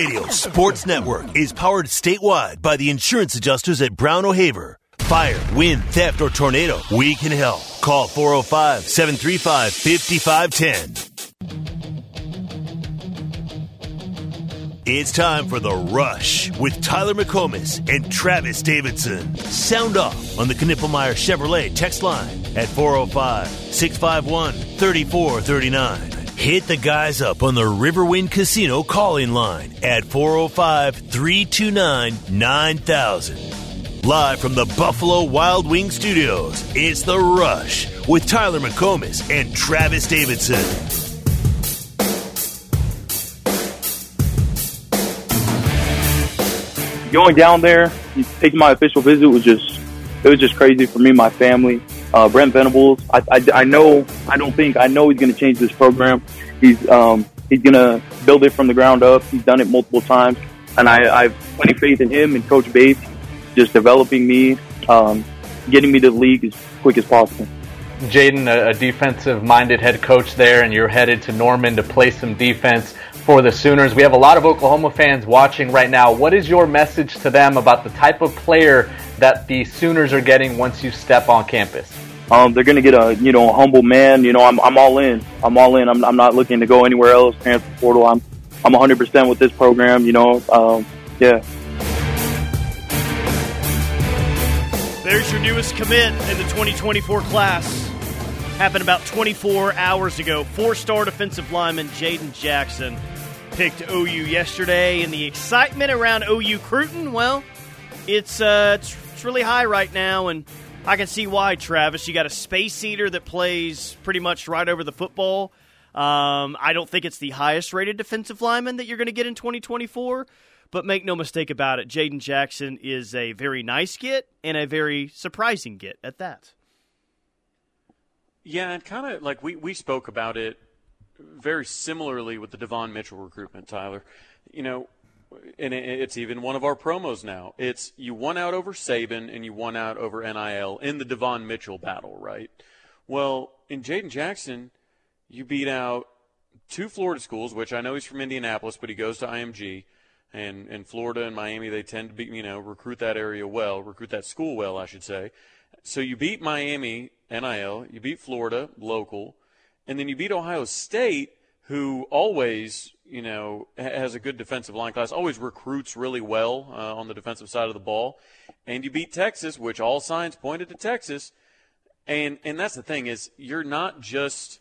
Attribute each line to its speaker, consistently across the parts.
Speaker 1: Radio Sports Network is powered statewide by the insurance adjusters at Brown O'Haver. Fire, wind, theft, or tornado, we can help. Call 405 735 5510. It's time for The Rush with Tyler McComas and Travis Davidson. Sound off on the Knippelmeyer Chevrolet text line at 405 651 3439. Hit the guys up on the Riverwind Casino calling line at 405 329 9000. Live from the Buffalo Wild Wing Studios, it's The Rush with Tyler McComas and Travis Davidson.
Speaker 2: Going down there, taking my official visit was just, it was just crazy for me my family uh, Brent Venables. I, I, I know, I don't think, I know he's going to change this program. He's, um, he's going to build it from the ground up. He's done it multiple times. And I, I have plenty of faith in him and Coach Bates just developing me, um, getting me to the league as quick as possible.
Speaker 3: Jaden, a, a defensive minded head coach there, and you're headed to Norman to play some defense for the Sooners. We have a lot of Oklahoma fans watching right now. What is your message to them about the type of player that the Sooners are getting once you step on campus?
Speaker 2: Um, they're going to get a you know a humble man. You know, I'm I'm all in. I'm all in. I'm I'm not looking to go anywhere else. Transfer portal. I'm I'm 100 percent with this program. You know, um, yeah.
Speaker 4: There's your newest commit in the 2024 class. Happened about 24 hours ago. Four-star defensive lineman Jaden Jackson picked OU yesterday, and the excitement around OU crootin', well, it's uh, it's, really high right now, and I can see why, Travis. You got a space eater that plays pretty much right over the football. Um, I don't think it's the highest rated defensive lineman that you're going to get in 2024, but make no mistake about it, Jaden Jackson is a very nice get and a very surprising get at that.
Speaker 5: Yeah, and kind of like we, we spoke about it very similarly with the Devon Mitchell recruitment, Tyler. You know, and it's even one of our promos now. It's you won out over Saban and you won out over NIL in the Devon Mitchell battle, right? Well, in Jaden Jackson, you beat out two Florida schools, which I know he's from Indianapolis, but he goes to IMG. And in Florida and Miami, they tend to be, you know, recruit that area well, recruit that school well, I should say. So you beat Miami, NIL, you beat Florida, local, and then you beat Ohio State, who always you know, has a good defensive line class, always recruits really well uh, on the defensive side of the ball. And you beat Texas, which all signs pointed to Texas. And and that's the thing is you're not just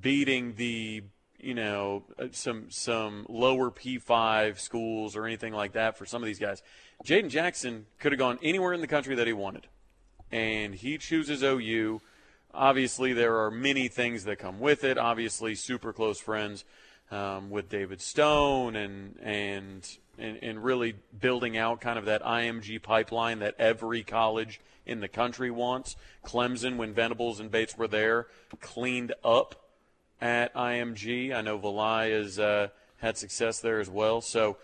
Speaker 5: beating the you know uh, some some lower P5 schools or anything like that for some of these guys. Jaden Jackson could have gone anywhere in the country that he wanted, and he chooses OU. Obviously, there are many things that come with it. Obviously, super close friends um, with David Stone and and and, and really building out kind of that IMG pipeline that every college in the country wants. Clemson, when Venables and Bates were there, cleaned up at IMG. I know Valai has uh, had success there as well. So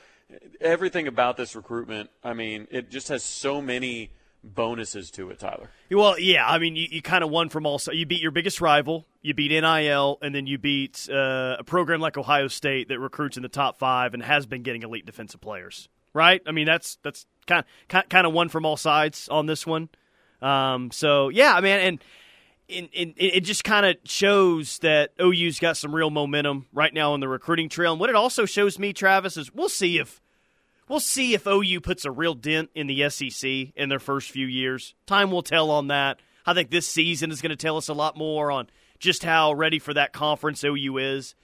Speaker 5: everything about this recruitment, I mean, it just has so many bonuses to it, Tyler.
Speaker 4: Well, yeah, I mean, you, you kind of won from all. Sides. You beat your biggest rival, you beat NIL, and then you beat uh, a program like Ohio State that recruits in the top five and has been getting elite defensive players. Right? I mean, that's that's kind kind of one from all sides on this one. Um, so yeah, I mean, and. In, it just kind of shows that OU's got some real momentum right now on the recruiting trail. And what it also shows me, Travis, is we'll see if We'll see if OU puts a real dent in the SEC in their first few years. Time will tell on that. I think this season is going to tell us a lot more on just how ready for that conference OU is.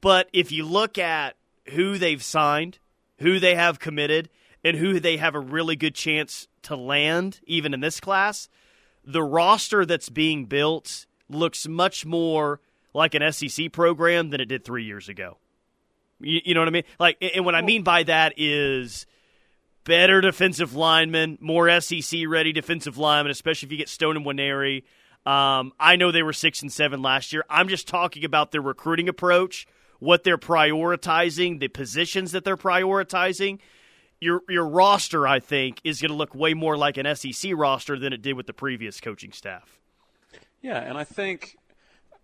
Speaker 4: But if you look at who they've signed, who they have committed, and who they have a really good chance to land, even in this class, the roster that's being built looks much more like an SEC program than it did three years ago. You, you know what I mean? Like, and what I mean by that is better defensive linemen, more SEC ready defensive linemen, especially if you get Stone and Nwaneri. Um, I know they were six and seven last year. I'm just talking about their recruiting approach, what they're prioritizing, the positions that they're prioritizing. Your your roster, I think, is going to look way more like an SEC roster than it did with the previous coaching staff.
Speaker 5: Yeah, and I think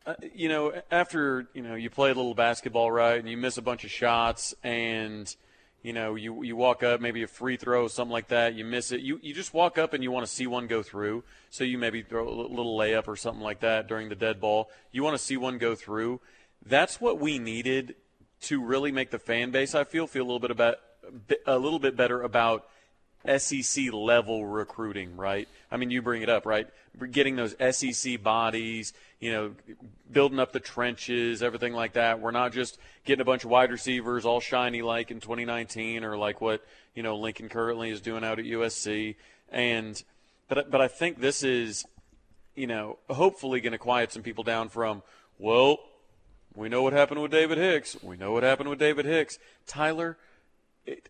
Speaker 5: uh, you know, after you know you play a little basketball, right, and you miss a bunch of shots, and you know, you you walk up, maybe a free throw, something like that, you miss it. You you just walk up and you want to see one go through. So you maybe throw a little layup or something like that during the dead ball. You want to see one go through. That's what we needed to really make the fan base. I feel feel a little bit about a little bit better about SEC level recruiting, right? I mean, you bring it up, right? Getting those SEC bodies, you know, building up the trenches, everything like that. We're not just getting a bunch of wide receivers all shiny like in 2019 or like what, you know, Lincoln currently is doing out at USC. And, but, but I think this is, you know, hopefully going to quiet some people down from, well, we know what happened with David Hicks. We know what happened with David Hicks. Tyler,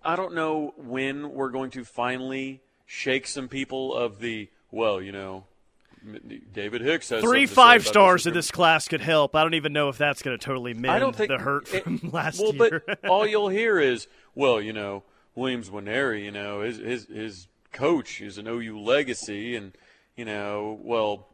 Speaker 5: I don't know when we're going to finally shake some people of the well, you know, David Hicks has
Speaker 4: three five stars in this class could help. I don't even know if that's going to totally mend I don't think, the hurt from it, last
Speaker 5: well,
Speaker 4: year.
Speaker 5: but all you'll hear is, well, you know, Williams Nwaneri, you know, his his his coach is an OU legacy, and you know, well,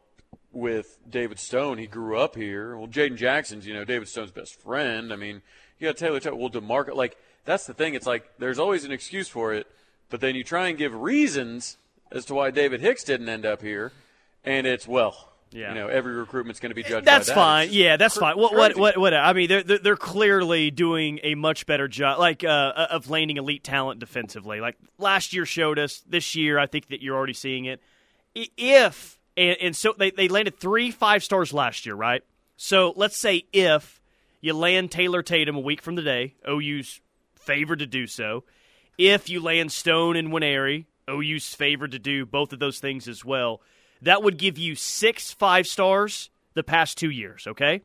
Speaker 5: with David Stone, he grew up here. Well, Jaden Jackson's, you know, David Stone's best friend. I mean, you got Taylor. Well, Demarcus, like that's the thing. It's like there's always an excuse for it, but then you try and give reasons as to why David Hicks didn't end up here, and it's well. Yeah. You know, every recruitment's going to be judged.
Speaker 4: That's
Speaker 5: that.
Speaker 4: fine. Yeah, that's cr- fine. What, what, what, what? I mean, they're they're clearly doing a much better job, like uh, of landing elite talent defensively. Like last year showed us. This year, I think that you're already seeing it. If and, and so they they landed three five stars last year, right? So let's say if you land Taylor Tatum a week from today, OU's favored to do so. If you land Stone and Nwaneri, OU's favored to do both of those things as well. That would give you six five stars the past two years, okay?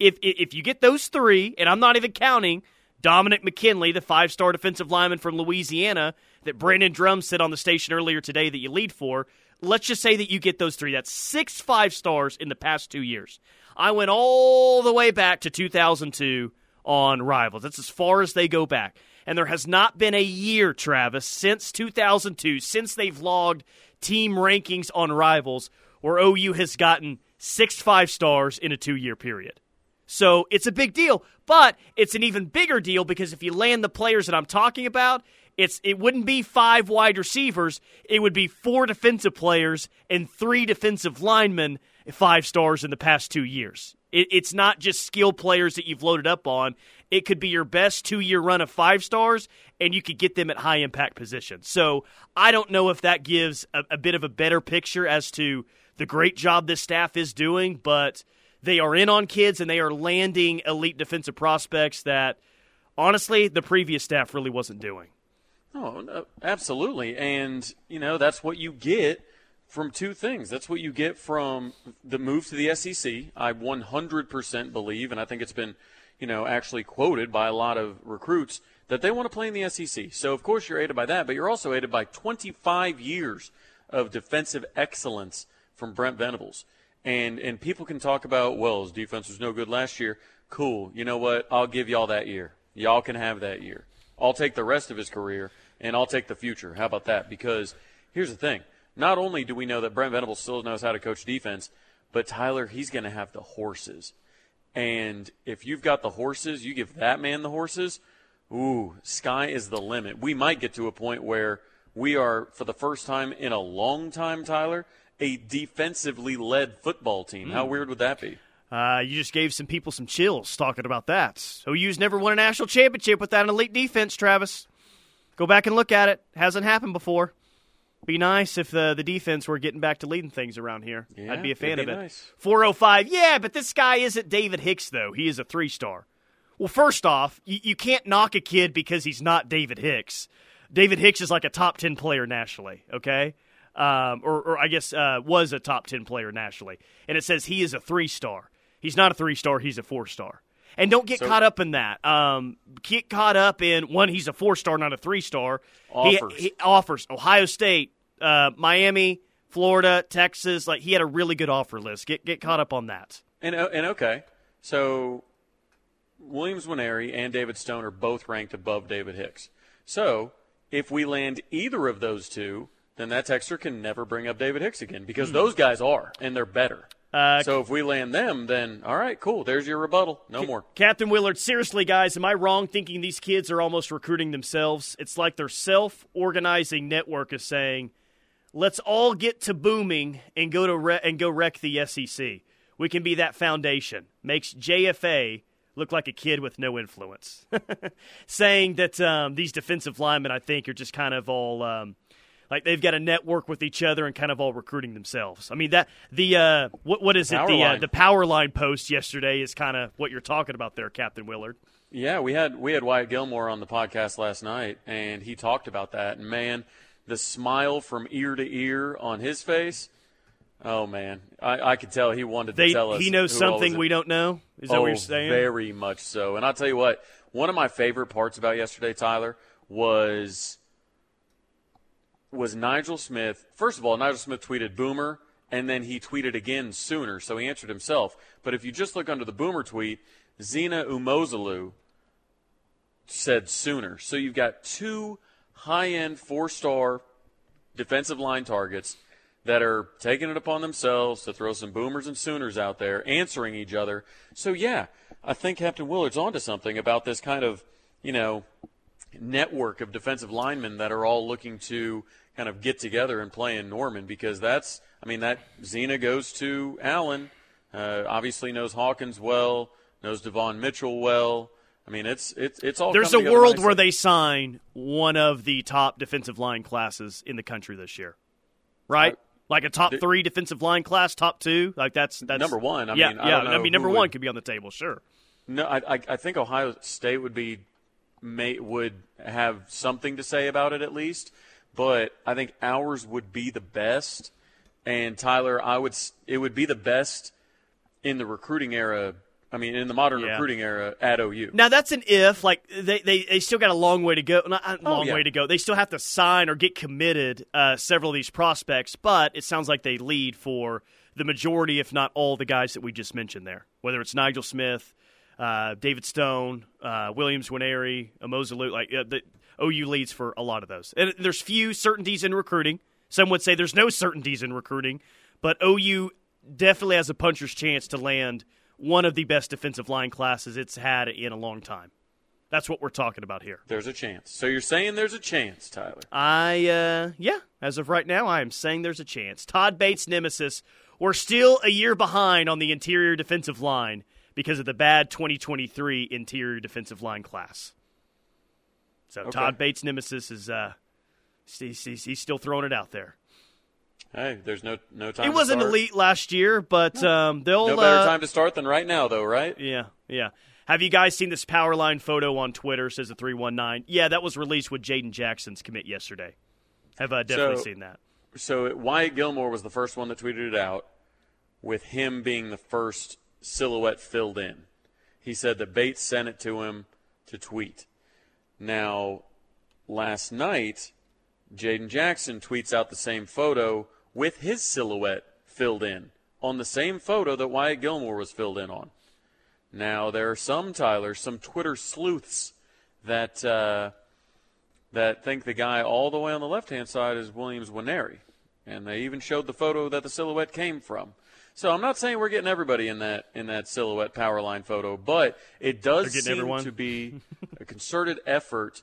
Speaker 4: If, if you get those three, and I'm not even counting Dominick McKinley, the five star defensive lineman from Louisiana that Brandon Drumm said on the station earlier today that you lead for, let's just say that you get those three. That's six five stars in the past two years. I went all the way back to 2002 on Rivals. That's as far as they go back. And there has not been a year, Travis, since 2002, since they've logged team rankings on Rivals, where OU has gotten six five stars in a two year period. So it's a big deal, but it's an even bigger deal because if you land the players that I'm talking about, it's it wouldn't be five wide receivers, it would be four defensive players and three defensive linemen, five stars in the past two years. It, it's not just skill players that you've loaded up on. It could be your best two year run of five stars, and you could get them at high impact positions. So I don't know if that gives a, a bit of a better picture as to the great job this staff is doing, but they are in on kids and they are landing elite defensive prospects that, honestly, the previous staff really wasn't doing.
Speaker 5: Oh, absolutely. And, you know, that's what you get from two things. That's what you get from the move to the SEC. I 100% believe, and I think it's been, you know, actually quoted by a lot of recruits that they want to play in the SEC. So of course you're aided by that, but you're also aided by 25 years of defensive excellence from Brent Venables. And and people can talk about, well, his defense was no good last year. Cool. You know what? I'll give y'all that year. Y'all can have that year. I'll take the rest of his career and I'll take the future. How about that? Because here's the thing not only do we know that Brent Venables still knows how to coach defense, but Tyler, he's going to have the horses. And if you've got the horses, you give that man the horses, ooh, sky is the limit. We might get to a point where we are, for the first time in a long time, Tyler, a defensively led football team. Mm. How hmm. weird would that be?
Speaker 4: Uh, you just gave some people some chills talking about that. OU's never won a national championship without an elite defense, Travis. Go back and look at it. Hasn't happened before. Be nice if the the defense were getting back to leading things around here.
Speaker 5: Yeah,
Speaker 4: I'd be a fan
Speaker 5: be
Speaker 4: of it.
Speaker 5: Nice.
Speaker 4: 405. Yeah, but this guy isn't David Hicks though. He is a 3-star. Well, first off, you, you can't knock a kid because he's not David Hicks. David Hicks is like a top 10 player nationally, okay? Um, or, or, I guess uh, was a top 10 player nationally. And it says he is a 3-star. He's not a 3-star, he's a 4-star. And don't get so, caught up in that. Um, get caught up in one. He's a four star, not a three star.
Speaker 5: Offers.
Speaker 4: He, he offers Ohio State, uh, Miami, Florida, Texas. Like he had a really good offer list. Get get caught up on that.
Speaker 5: And uh, and okay, so Williams Nwaneri and David Stone are both ranked above David Hicks. So if we land either of those two, then that texter can never bring up David Hicks again because mm. those guys are and they're better.
Speaker 4: Uh,
Speaker 5: so if we land them, then all right, cool. There's your rebuttal. No more.
Speaker 4: Captain Willard, seriously, guys, am I wrong thinking these kids are almost recruiting themselves? It's like their self organizing network is saying, let's all get to booming and go to re- and go wreck the SEC. We can be that foundation. Makes JFA look like a kid with no influence. saying that um, these defensive linemen, I think, are just kind of all. Um, like they've got a network with each other and kind of all recruiting themselves. I mean that the uh, what what is it the uh, the power line post yesterday is kind of what you're talking about there, Captain Willard.
Speaker 5: Yeah, we had we had Wyatt Gilmore on the podcast last night, and he talked about that. And man, the smile from ear to ear on his face. Oh man, I, I could tell he wanted
Speaker 4: They
Speaker 5: to tell us.
Speaker 4: he knows
Speaker 5: who all was
Speaker 4: something we don't know. Is that
Speaker 5: oh,
Speaker 4: what you're saying?
Speaker 5: very much so. And I'll tell you what, one of my favorite parts about yesterday, Tyler, was was Nigel Smith. First of all, Nigel Smith tweeted Boomer, and then he tweeted again sooner, so he answered himself. But if you just look under the Boomer tweet, Zina Umeozulu said sooner. So you've got two high-end four-star defensive line targets that are taking it upon themselves to throw some boomers and sooners out there, answering each other. So yeah, I think Captain Willard's onto something about this kind of, you know, network of defensive linemen that are all looking to kind of get together and play in Norman because that's, I mean, that Zina goes to Allen, uh, obviously knows Hawkins well, knows Devon Mitchell well. I mean, it's it's it's all.
Speaker 4: There's a world
Speaker 5: nicely.
Speaker 4: where they sign one of the top defensive line classes in the country this year, right?
Speaker 5: Uh,
Speaker 4: like a top
Speaker 5: th-
Speaker 4: three defensive line class, top two. Like that's that's
Speaker 5: Number one. I
Speaker 4: yeah,
Speaker 5: mean, I
Speaker 4: yeah.
Speaker 5: don't know
Speaker 4: I mean, number one
Speaker 5: would-
Speaker 4: could be on the table, sure.
Speaker 5: No, I, I, I think Ohio State would be may would have something to say about it at least, but I think ours would be the best. And Tyler, I would it would be the best in the recruiting era. I mean, in the modern
Speaker 4: Yeah.
Speaker 5: recruiting era at OU.
Speaker 4: Now that's an if. Like they, they, they still got a long way to go. Not a long
Speaker 5: Oh, yeah.
Speaker 4: way to go. They still have to sign or get committed uh, several of these prospects. But it sounds like they lead for the majority, if not all, the guys that we just mentioned there. Whether it's Nigel Smith, uh, David Stone, uh, Williams Nwaneri, Umeozulu, like uh, the OU leads for a lot of those. And there's few certainties in recruiting. Some would say there's no certainties in recruiting, but OU definitely has a puncher's chance to land one of the best defensive line classes it's had in a long time. That's what we're talking about here.
Speaker 5: There's a chance. So you're saying there's a chance, Tyler?
Speaker 4: I, uh, yeah, as of right now, I am saying there's a chance. Todd Bates' nemesis, we're still a year behind on the interior defensive line because of the bad 2023 interior defensive line class. So
Speaker 5: Okay.
Speaker 4: Todd Bates' nemesis is, uh, he's, he's, he's still throwing it out there.
Speaker 5: Hey, there's no no time.
Speaker 4: It
Speaker 5: to
Speaker 4: wasn't
Speaker 5: start.
Speaker 4: elite last year, but um, they'll.
Speaker 5: No better
Speaker 4: uh,
Speaker 5: time to start than right now, though, right?
Speaker 4: Yeah, yeah. Have you guys seen this power line photo on Twitter? Says the three one nine. Yeah, that was released with Jaden Jackson's commit yesterday. Have uh, definitely
Speaker 5: So-
Speaker 4: seen that.
Speaker 5: so it- Wyatt Gilmore was the first one that tweeted it out, with him being the first silhouette filled in. He said that Bates sent it to him to tweet. Now, last night, Jaden Jackson tweets out the same photo with his silhouette filled in on the same photo that Wyatt Gilmore was filled in on. Now, there are some, Tyler, some Twitter sleuths that. Uh, that think the guy all the way on the left hand side is Williams Nwaneri. And they even showed the photo that the silhouette came from. So I'm not saying we're getting everybody in that in that silhouette power line photo, but it does seem
Speaker 4: everyone?
Speaker 5: to be a concerted effort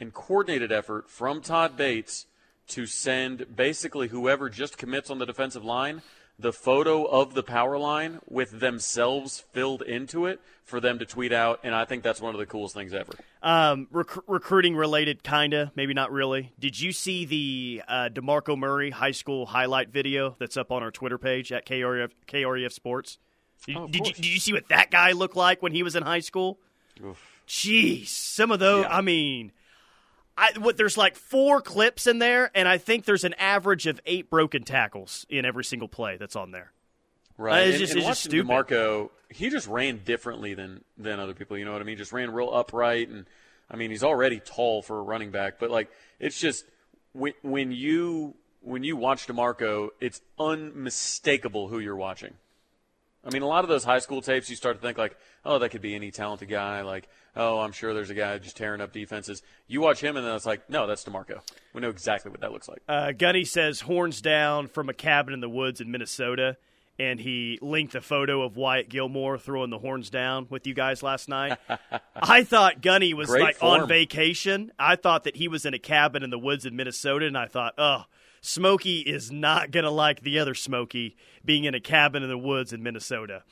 Speaker 5: and coordinated effort from Todd Bates to send basically whoever just commits on the defensive line the photo of the power line with themselves filled into it for them to tweet out and I think that's one of the coolest things ever.
Speaker 4: Um, rec- recruiting related, kinda, maybe not really. Did you see the uh, DeMarco Murray high school highlight video that's up on our Twitter page at KREF, KREF Sports? Did,
Speaker 5: Oh,
Speaker 4: did you did you see what that guy looked like when he was in high school? Jeez, some of those.
Speaker 5: Yeah.
Speaker 4: I mean, I what there's like four clips in there, and I think there's an average of eight broken tackles in every single play that's on there.
Speaker 5: Right.
Speaker 4: Uh, it's
Speaker 5: and,
Speaker 4: just-
Speaker 5: and
Speaker 4: it's just stupid.
Speaker 5: DeMarco, he just ran differently than than other people. You know what I mean? Just ran real upright, and I mean he's already tall for a running back, but like it's just when when you when you watch DeMarco, it's unmistakable who you're watching. I mean, a lot of those high school tapes, you start to think like, oh, that could be any talented guy. Like, oh, I'm sure there's a guy just tearing up defenses. You watch him, and then it's like, no, that's DeMarco. We know exactly what that looks like.
Speaker 4: Uh, Gunny says horns down from a cabin in the woods in Minnesota. and he linked a photo of Wyatt Gilmore throwing the horns down with you guys last night. I thought Gunny was
Speaker 5: Great
Speaker 4: like
Speaker 5: form.
Speaker 4: on vacation. I thought that he was in a cabin in the woods in Minnesota, and I thought, oh, Smokey is not going to like the other Smokey being in a cabin in the woods in Minnesota.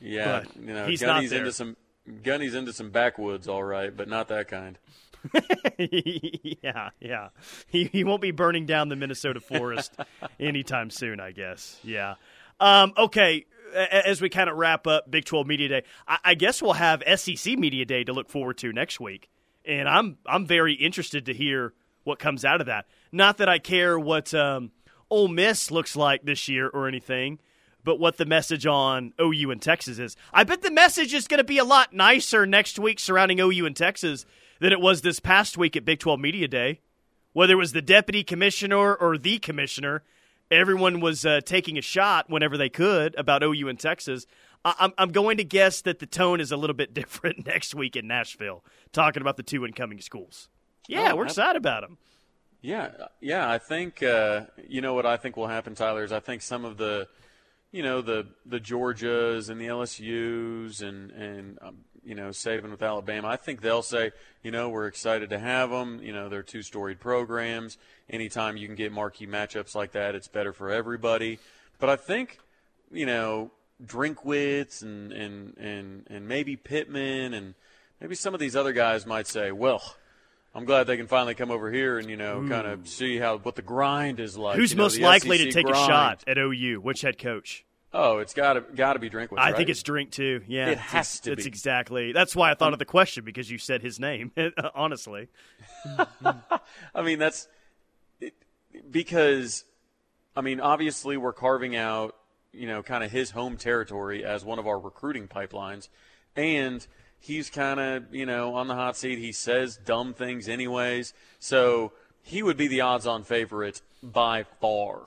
Speaker 5: Yeah,
Speaker 4: But
Speaker 5: you know,
Speaker 4: he's not
Speaker 5: Gunny's into some Gunny's into some backwoods, all right, but not that kind.
Speaker 4: yeah, yeah. He he won't be burning down the Minnesota forest anytime soon, I guess. Yeah. Um, okay. As we kind of wrap up Big 12 Media Day, I, I guess we'll have SEC Media Day to look forward to next week, and I'm I'm very interested to hear what comes out of that. Not that I care what um, Ole Miss looks like this year or anything, but what the message on OU and Texas is. I bet the message is going to be a lot nicer next week surrounding OU and Texas than it was this past week at Big 12 Media Day. Whether it was the deputy commissioner or the commissioner, everyone was uh, taking a shot whenever they could about OU and Texas. I- I'm, I'm going to guess that the tone is a little bit different next week in Nashville, talking about the two incoming schools. Yeah,
Speaker 5: Oh,
Speaker 4: we're excited about them.
Speaker 5: Yeah, yeah. I think uh, you know what I think will happen, Tyler. Is I think some of the, you know, the the Georgias and the LSU's and and um, you know, Saban with Alabama. I think they'll say, you know, we're excited to have them. You know, they're two storied programs. Anytime you can get marquee matchups like that, it's better for everybody. But I think, you know, Drinkwitz and and and and maybe Pittman and maybe some of these other guys might say, well. I'm glad they can finally come over here and you know kind of see how what the grind is like.
Speaker 4: Who's
Speaker 5: you know,
Speaker 4: most likely to take
Speaker 5: grind.
Speaker 4: a shot at OU? Which head coach?
Speaker 5: Oh, it's got to got to be Drinkwitz.
Speaker 4: I
Speaker 5: right?
Speaker 4: think it's Drink too. Yeah,
Speaker 5: It has to
Speaker 4: It's
Speaker 5: be.
Speaker 4: exactly. That's why I thought of the question because you said his name. Honestly,
Speaker 5: I mean, that's it, because, I mean, obviously we're carving out, you know, kind of his home territory as one of our recruiting pipelines, and he's kind of, you know, on the hot seat. He says dumb things, anyways, so he would be the odds-on favorite by far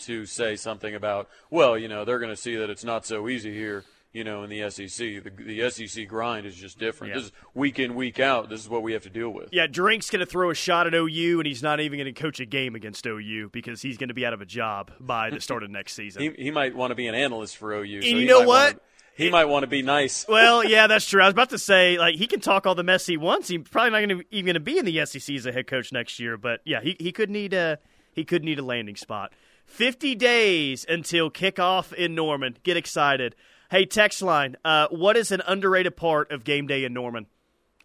Speaker 5: to say something about, well, you know, they're going to see that it's not so easy here. You know, in the SEC, the, the SEC grind is just different.
Speaker 4: Yeah.
Speaker 5: This is week in, week out. This is what we have to deal with.
Speaker 4: yeah, Drink's going to throw a shot at OU, and he's not even going to coach a game against OU because he's going to be out of a job by the start of next season.
Speaker 5: He, he might want to be an analyst for OU. so
Speaker 4: you know what?
Speaker 5: wanna- he might want to be nice.
Speaker 4: well, yeah, that's true. I was about to say, like, he can talk all the mess he wants. He's probably not gonna, even going to be in the SEC as a head coach next year. But yeah, he, he could need a he could need a landing spot. Fifty days until kickoff in Norman. Get excited. Hey, text line. Uh, what is an underrated part of game day in Norman?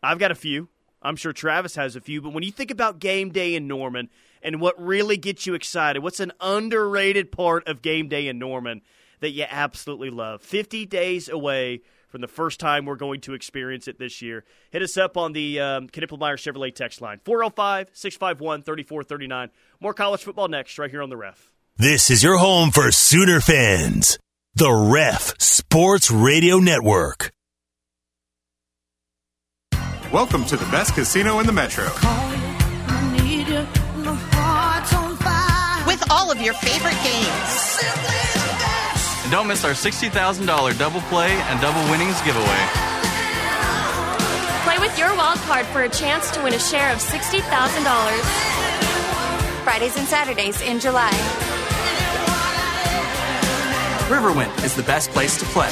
Speaker 4: I've got a few. I'm sure Travis has a few. But when you think about game day in Norman and what really gets you excited, what's an underrated part of game day in Norman that you absolutely love? 50 days away from the first time we're going to experience it this year. Hit us up on the um, Knippelmeyer Chevrolet text line 405 651 3439. More college football next, right here on the ref.
Speaker 1: This is your home for Sooner fans. The Ref Sports Radio Network.
Speaker 6: Welcome to the best casino in the metro.
Speaker 7: with all of your favorite games.
Speaker 8: Don't miss our $60,000 double play and double winnings giveaway.
Speaker 9: Play with your wild card for a chance to win a share of $60,000.
Speaker 10: Fridays and Saturdays in July.
Speaker 8: Riverwind is the best place to play.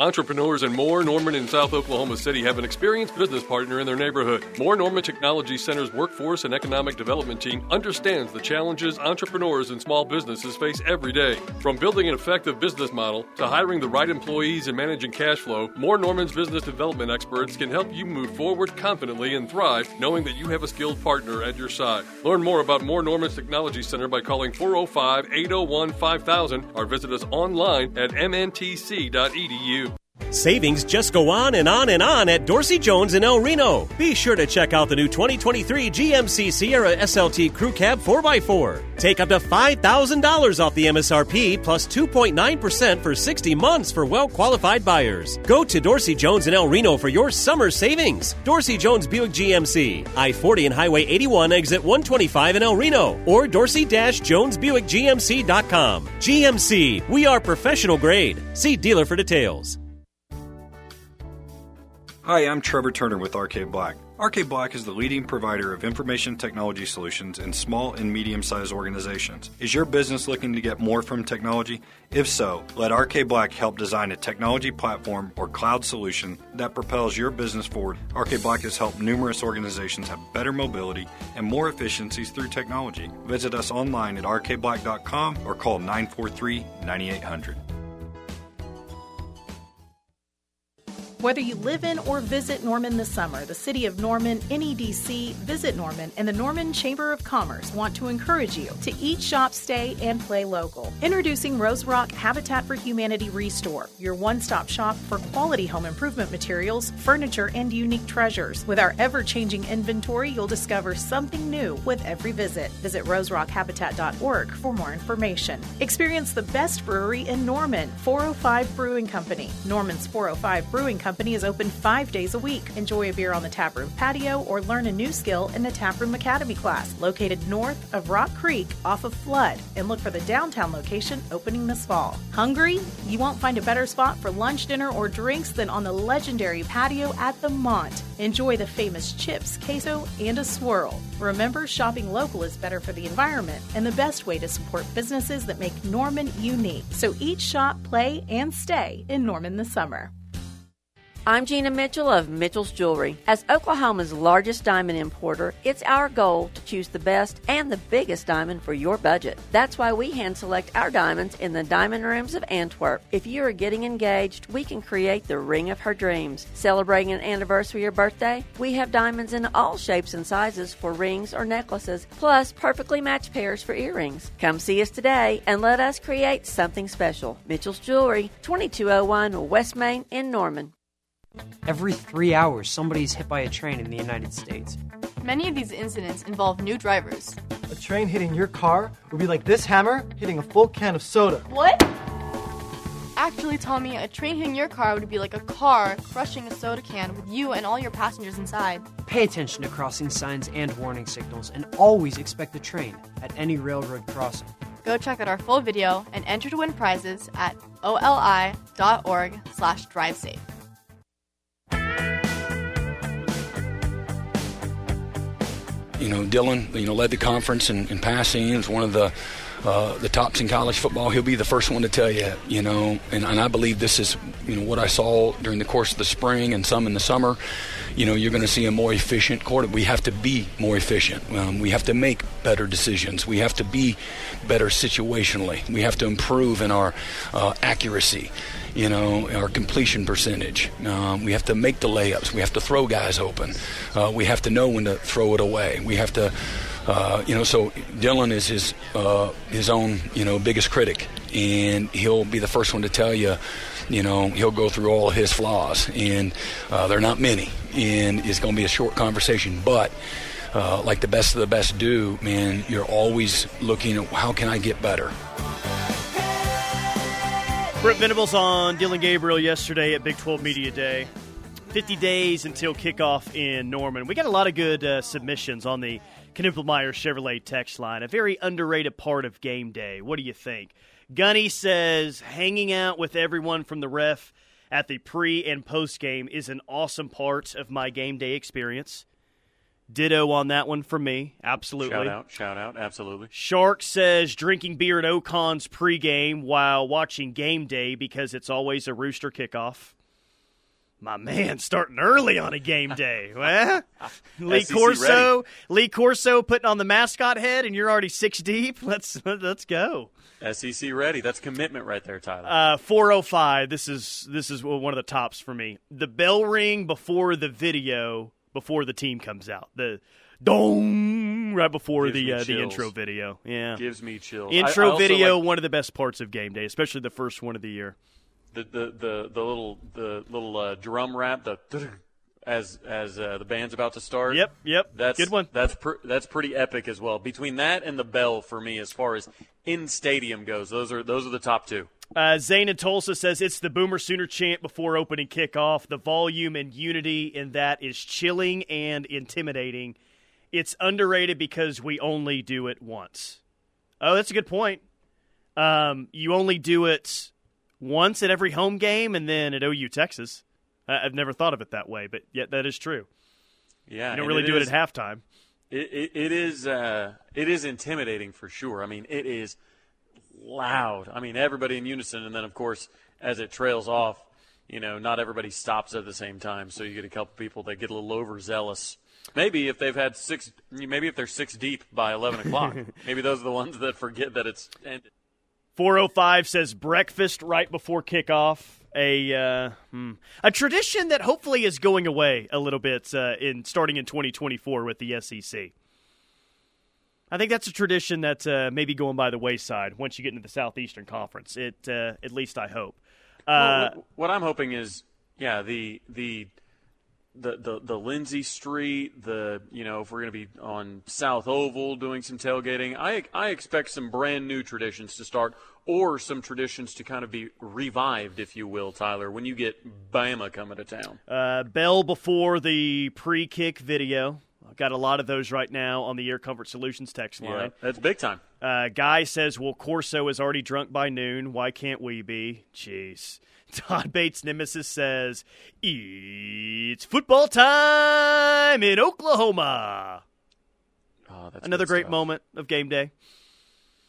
Speaker 11: Entrepreneurs in Moore, Norman, and South Oklahoma City have an experienced business partner in their neighborhood. Moore Norman Technology Center's workforce and economic development team understands the challenges entrepreneurs and small businesses face every day. From building an effective business model to hiring the right employees and managing cash flow, Moore Norman's business development experts can help you move forward confidently and thrive knowing that you have a skilled partner at your side. Learn more about Moore Norman's Technology Center by calling 405 801 5000 or visit us online at mntc.edu.
Speaker 12: Savings just go on and on and on at Dorsey Jones in El Reno. Be sure to check out the new 2023 GMC Sierra SLT Crew Cab 4x4. Take up to $5,000 off the MSRP plus 2.9% for 60 months for well qualified buyers. Go to Dorsey Jones in El Reno for your summer savings. Dorsey Jones Buick GMC, I 40 and Highway 81, exit 125 in El Reno, or dorsey Jones Buick jonesbuickgmc.com. GMC, we are professional grade. See dealer for details.
Speaker 13: Hi, I'm Trevor Turner with Arcade Black. Arcade Black is the leading provider of information technology solutions in small and medium sized organizations. Is your business looking to get more from technology? If so, let Arcade Black help design a technology platform or cloud solution that propels your business forward. Arcade Black has helped numerous organizations have better mobility and more efficiencies through technology. Visit us online at arcadeblack.com or call 943 9800.
Speaker 14: Whether you live in or visit Norman this summer, the City of Norman, NEDC, Visit Norman, and the Norman Chamber of Commerce want to encourage you to eat, shop, stay, and play local. Introducing Rose Rock Habitat for Humanity Restore, your one stop shop for quality home improvement materials, furniture, and unique treasures. With our ever changing inventory, you'll discover something new with every visit. Visit roserockhabitat.org for more information. Experience the best brewery in Norman, 405 Brewing Company. Norman's 405 Brewing Company Company is open five days a week. Enjoy a beer on the taproom patio or learn a new skill in the Taproom Academy class, located north of Rock Creek off of Flood, and look for the downtown location opening this fall. Hungry? You won't find a better spot for lunch, dinner, or drinks than on the legendary patio at the Mont. Enjoy the famous chips, queso, and a swirl. Remember, shopping local is better for the environment and the best way to support businesses that make Norman unique. So eat, shop, play, and stay in Norman this summer.
Speaker 15: I'm Gina Mitchell of Mitchell's Jewelry. As Oklahoma's largest diamond importer, it's our goal to choose the best and the biggest diamond for your budget. That's why we hand select our diamonds in the diamond rooms of Antwerp. If you are getting engaged, we can create the ring of her dreams. Celebrating an anniversary or birthday, we have diamonds in all shapes and sizes for rings or necklaces, plus perfectly matched pairs for earrings. Come see us today and let us create something special. Mitchell's Jewelry, 2201 West Main in Norman.
Speaker 16: Every three hours, somebody is hit by a train in the United States.
Speaker 17: Many of these incidents involve new drivers.
Speaker 18: A train hitting your car would be like this hammer hitting a full can of soda.
Speaker 17: What? Actually, Tommy, a train hitting your car would be like a car crushing a soda can with you and all your passengers inside.
Speaker 16: Pay attention to crossing signs and warning signals and always expect the train at any railroad crossing.
Speaker 17: Go check out our full video and enter to win prizes at oli.org slash drive safe.
Speaker 19: You know, Dillon, you know, led the conference in, in passing. Is one of the uh, the tops in college football. He'll be the first one to tell you. You know, and, and I believe this is you know what I saw during the course of the spring and some in the summer. You know, you're going to see a more efficient quarter. We have to be more efficient. Um, we have to make better decisions. We have to be better situationally. We have to improve in our uh, accuracy you know, our completion percentage. Um, we have to make the layups. We have to throw guys open. Uh, we have to know when to throw it away. We have to, uh, you know, so Dillon is his uh, his own, you know, biggest critic, and he'll be the first one to tell you. You know, he'll go through all his flaws, and uh, they're not many, and it's going to be a short conversation, but. Uh, like the best of the best do, man, you're always looking at how can I get better?
Speaker 4: Brent Venables on Dillon Gabriel yesterday at Big 12 Media Day. 50 days until kickoff in Norman. We got a lot of good uh, submissions on the Knippelmeyer Chevrolet text line. A very underrated part of game day. What do you think? Gunny says hanging out with everyone from the ref at the pre and post game is an awesome part of my game day experience. Ditto on that one for me. Absolutely.
Speaker 5: Shout out, shout out, absolutely.
Speaker 4: Shark says drinking beer at Ocon's pregame while watching game day because it's always a rooster kickoff. My man, starting early on a game day. Well, Lee Corso, ready. Lee Corso putting on the mascot head, and you're already six deep. Let's let's go.
Speaker 5: SEC ready. That's commitment right there, Tyler.
Speaker 4: Uh, 405. This is this is one of the tops for me. The bell ring before the video before the team comes out. The dong right before Gives the uh, the intro video. Yeah,
Speaker 5: gives me chills.
Speaker 4: Intro I, I video, like, one of the best parts of game day, especially the first one of the year.
Speaker 5: The the the, the little the little uh, drum rap the. As as uh, the band's about to start.
Speaker 4: Yep, yep.
Speaker 5: That's
Speaker 4: good one.
Speaker 5: That's pr- that's pretty epic as well. Between that and the bell for me, as far as in stadium goes, those are those are the top two.
Speaker 4: Uh, Zane in Tulsa says it's the Boomer Sooner chant before opening kickoff. The volume and unity in that is chilling and intimidating. It's underrated because we only do it once. Oh, that's a good point. Um, you only do it once at every home game and then at OU Texas. I- I've never thought of it that way, but yet that is true.
Speaker 5: Yeah,
Speaker 4: You don't really do
Speaker 5: is-
Speaker 4: it at halftime.
Speaker 5: It, it, it is uh, it is intimidating for sure. I mean, it is loud. I mean, everybody in unison, and then of course, as it trails off, you know, not everybody stops at the same time. So you get a couple people that get a little overzealous. Maybe if they've had six, maybe if they're six deep by eleven o'clock, maybe those are the ones that forget that it's ended.
Speaker 4: 405 says breakfast right before kickoff. A uh, hmm, a tradition that hopefully is going away a little bit uh, in starting in 2024 with the SEC. I think that's a tradition that uh, may be going by the wayside once you get into the Southeastern Conference. It uh, at least I hope. Uh,
Speaker 5: what- what I'm hoping is, yeah, the the the the, the Lindsey Street, the you know, if we're going to be on South Oval doing some tailgating, I I expect some brand new traditions to start, or some traditions to kind of be revived, if you will, Tyler, when you get Bama coming to town.
Speaker 4: Uh, bell before the pre-kick video. Got a lot of those right now on the Air Comfort Solutions text
Speaker 5: Yeah,
Speaker 4: line.
Speaker 5: that's big time.
Speaker 4: Uh, Guy says, "Well, Corso is already drunk by noon. Why can't we be?" Jeez. Todd Bates Nemesis says, "It's football time in Oklahoma."
Speaker 5: Oh, that's
Speaker 4: Another great
Speaker 5: stuff.
Speaker 4: moment of game day.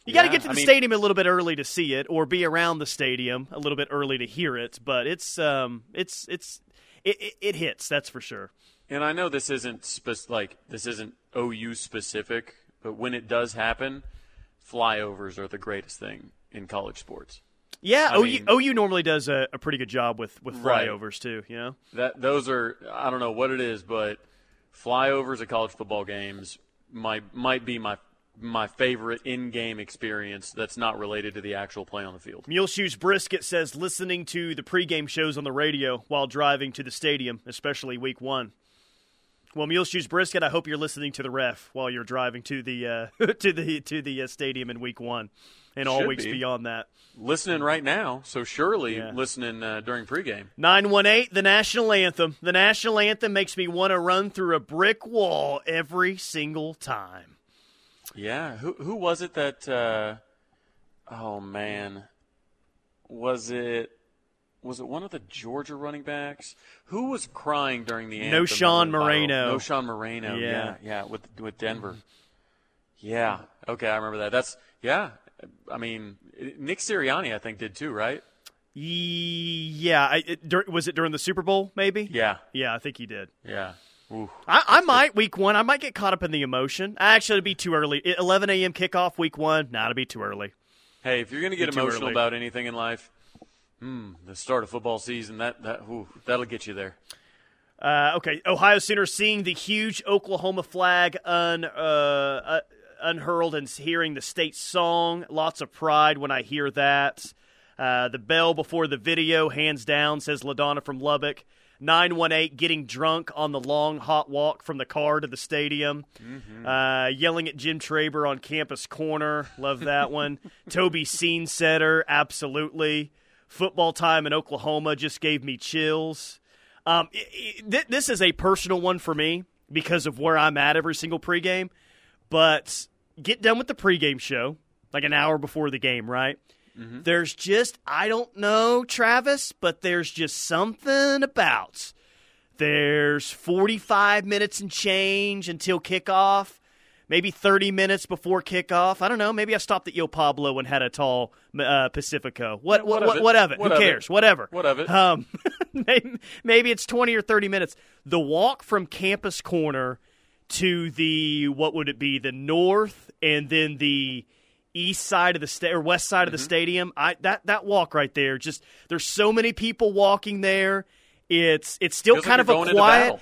Speaker 4: You got to get to
Speaker 5: I
Speaker 4: the
Speaker 5: mean-
Speaker 4: stadium a little bit early to see it, or be around the stadium a little bit early to hear it. But it's um, it's it's it, it, it hits. That's for sure.
Speaker 5: And I know this isn't spec- like this isn't OU specific, but when it does happen, flyovers are the greatest thing in college sports.
Speaker 4: Yeah,
Speaker 5: I
Speaker 4: OU,
Speaker 5: mean-
Speaker 4: OU normally does a, a pretty good job with with
Speaker 5: Right.
Speaker 4: flyovers too. You know.
Speaker 5: That those are I don't know what it is, but flyovers at college football games might might be my my favorite in-game experience that's not related to the actual play on the field.
Speaker 4: Mule Shoes Brisket says listening to the pregame shows on the radio while driving to the stadium, especially week one. Well, Mule Shoes Brisket, I hope you're listening to the ref while you're driving to the uh, to the to the uh, stadium in week one, and all
Speaker 5: Should
Speaker 4: weeks
Speaker 5: be.
Speaker 4: beyond that.
Speaker 5: Listening right now, so surely
Speaker 4: Yeah.
Speaker 5: listening uh, during pregame.
Speaker 4: Nine one eight, the national anthem. The national anthem makes me want to run through a brick wall every single time.
Speaker 5: Yeah, who who was it that? Uh, oh man, was it was it one of the Georgia running backs who was crying during the anthem? Knowshon?
Speaker 4: Moreno.
Speaker 5: Knowshon Moreno.
Speaker 4: Yeah.
Speaker 5: Yeah, yeah, with with Denver. Yeah. Okay, I remember that. That's yeah. I mean, Nick Sirianni, I think, did too, right?
Speaker 4: Yeah, I, it, dur- was it during the Super Bowl? Maybe.
Speaker 5: Yeah.
Speaker 4: Yeah, I think he did.
Speaker 5: Yeah. Ooh.
Speaker 4: I, I might week one. I might get caught up in the emotion. Actually, it'd be too early. 11 a.m. kickoff week one. Nah, it'd be too early.
Speaker 5: Hey, if you're going to get emotional
Speaker 4: early.
Speaker 5: about anything in life, hmm, the start of football season that that ooh, that'll get you there.
Speaker 4: Uh, okay, Ohio Sooners seeing the huge Oklahoma flag un, uh, uh, unhurled and hearing the state song. Lots of pride when I hear that. Uh, the bell before the video, hands down, says LaDonna from Lubbock. 918 getting drunk on the long hot walk from the car to the stadium. Uh, yelling at Jim Traber on campus corner. Love that one. Toby Scene Setter, absolutely. Football time in Oklahoma just gave me chills. Um, i- i- th- this is a personal one for me because of where I'm at every single pregame. But get done with the pregame show like an hour before the game, right? There's just I don't know, Travis, but there's just something about. There's 45 minutes and change until kickoff. Maybe 30 minutes before kickoff. I don't know. Maybe I stopped at Yo Pablo and had a tall uh, Pacifico. What, what,
Speaker 5: What of
Speaker 4: what,
Speaker 5: it?
Speaker 4: of it?
Speaker 5: What
Speaker 4: Who
Speaker 5: of it?
Speaker 4: cares? Whatever.
Speaker 5: What of it?
Speaker 4: Um, maybe, maybe it's 20 or 30 minutes. The walk from Campus Corner to the, what would it be, the north and then the east side of the sta- or west side of the
Speaker 5: Mm-hmm.
Speaker 4: stadium. I that that walk right there, just there's so many people walking there. It's it's still
Speaker 5: Feels like
Speaker 4: kind of
Speaker 5: you're
Speaker 4: a quiet.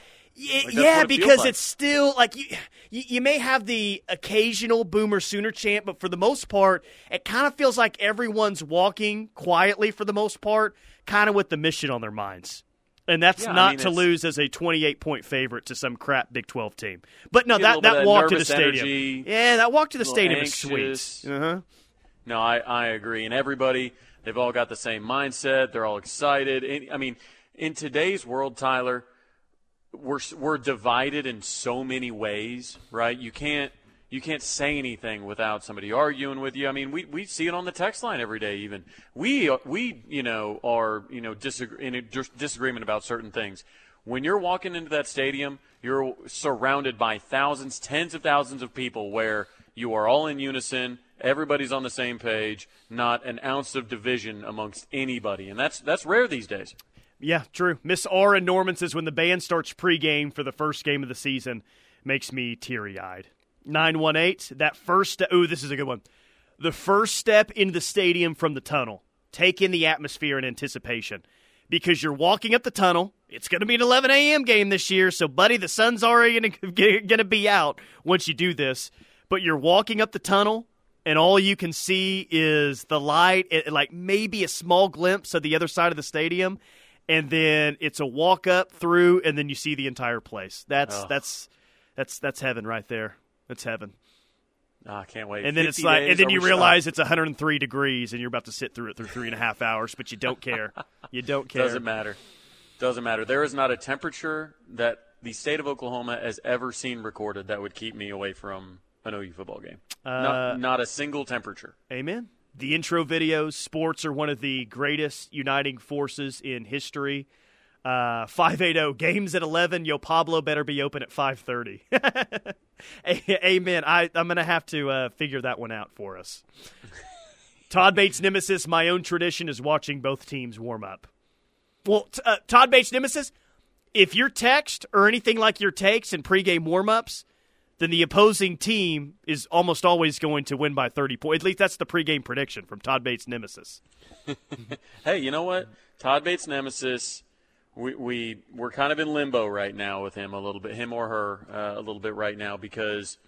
Speaker 5: Like,
Speaker 4: yeah,
Speaker 5: it
Speaker 4: because
Speaker 5: like.
Speaker 4: it's still like you, you you may have the occasional boomer sooner chant, but for the most part, it kind of feels like everyone's walking quietly for the most part, kind of with the mission on their minds. And that's
Speaker 5: Yeah, I
Speaker 4: not
Speaker 5: mean,
Speaker 4: to lose as a 28 point favorite to some crap Big 12 team. But no,
Speaker 5: You get a
Speaker 4: that, that walk to the stadium.
Speaker 5: energy,
Speaker 4: yeah, that walk to the stadium
Speaker 5: anxious.
Speaker 4: is sweet. Uh-huh.
Speaker 5: No, I, I agree. And everybody, they've all got the same mindset. They're all excited. I mean, in today's world, Tyler, we're we're divided in so many ways, right? You can't you can't say anything without somebody arguing with you. I mean, we, we see it on the text line every day. Even we we you know are you know disagree, in disagreement about certain things. When you're walking into that stadium, you're surrounded by thousands, tens of thousands of people where you are all in unison. Everybody's on the same page. Not an ounce of division amongst anybody, and that's that's rare these days.
Speaker 4: Yeah, true. Miss Aura Norman says when the band starts pregame for the first game of the season, makes me teary eyed. 918, that first step. Ooh, this is a good one. The first step into the stadium from the tunnel. Take in the atmosphere and anticipation. Because you're walking up the tunnel. It's going to be an 11 a.m. game this year, so, buddy, the sun's already going to be out once you do this. But you're walking up the tunnel, and all you can see is the light, eh, like maybe a small glimpse of the other side of the stadium, and then it's a walk up through, and then you see the entire place. That's oh. that's that's that's heaven right there. That's heaven.
Speaker 5: Oh, I can't wait.
Speaker 4: And then it's like, and then you realize it's 103 degrees, and you're about to sit through it through three and a half hours, but you don't care. you don't care.
Speaker 5: Doesn't matter. Doesn't matter. There is not a temperature that the state of Oklahoma has ever seen recorded that would keep me away from an OU football game. Uh, not, not a single temperature.
Speaker 4: Amen. The intro videos, sports are one of the greatest uniting forces in history. Uh, 580 games at 11. Yo Pablo better be open at 530. Amen. I, I'm going to have to uh, figure that one out for us. Todd Bates Nemesis, my own tradition is watching both teams warm up. Well, t- uh, Todd Bates Nemesis, if your text or anything like your takes and pregame warm ups, then the opposing team is almost always going to win by 30 points. At least that's the pregame prediction from Todd Bates Nemesis.
Speaker 5: hey, you know what? Todd Bates Nemesis we we we're kind of in limbo right now with him a little bit, him or her uh, a little bit right now because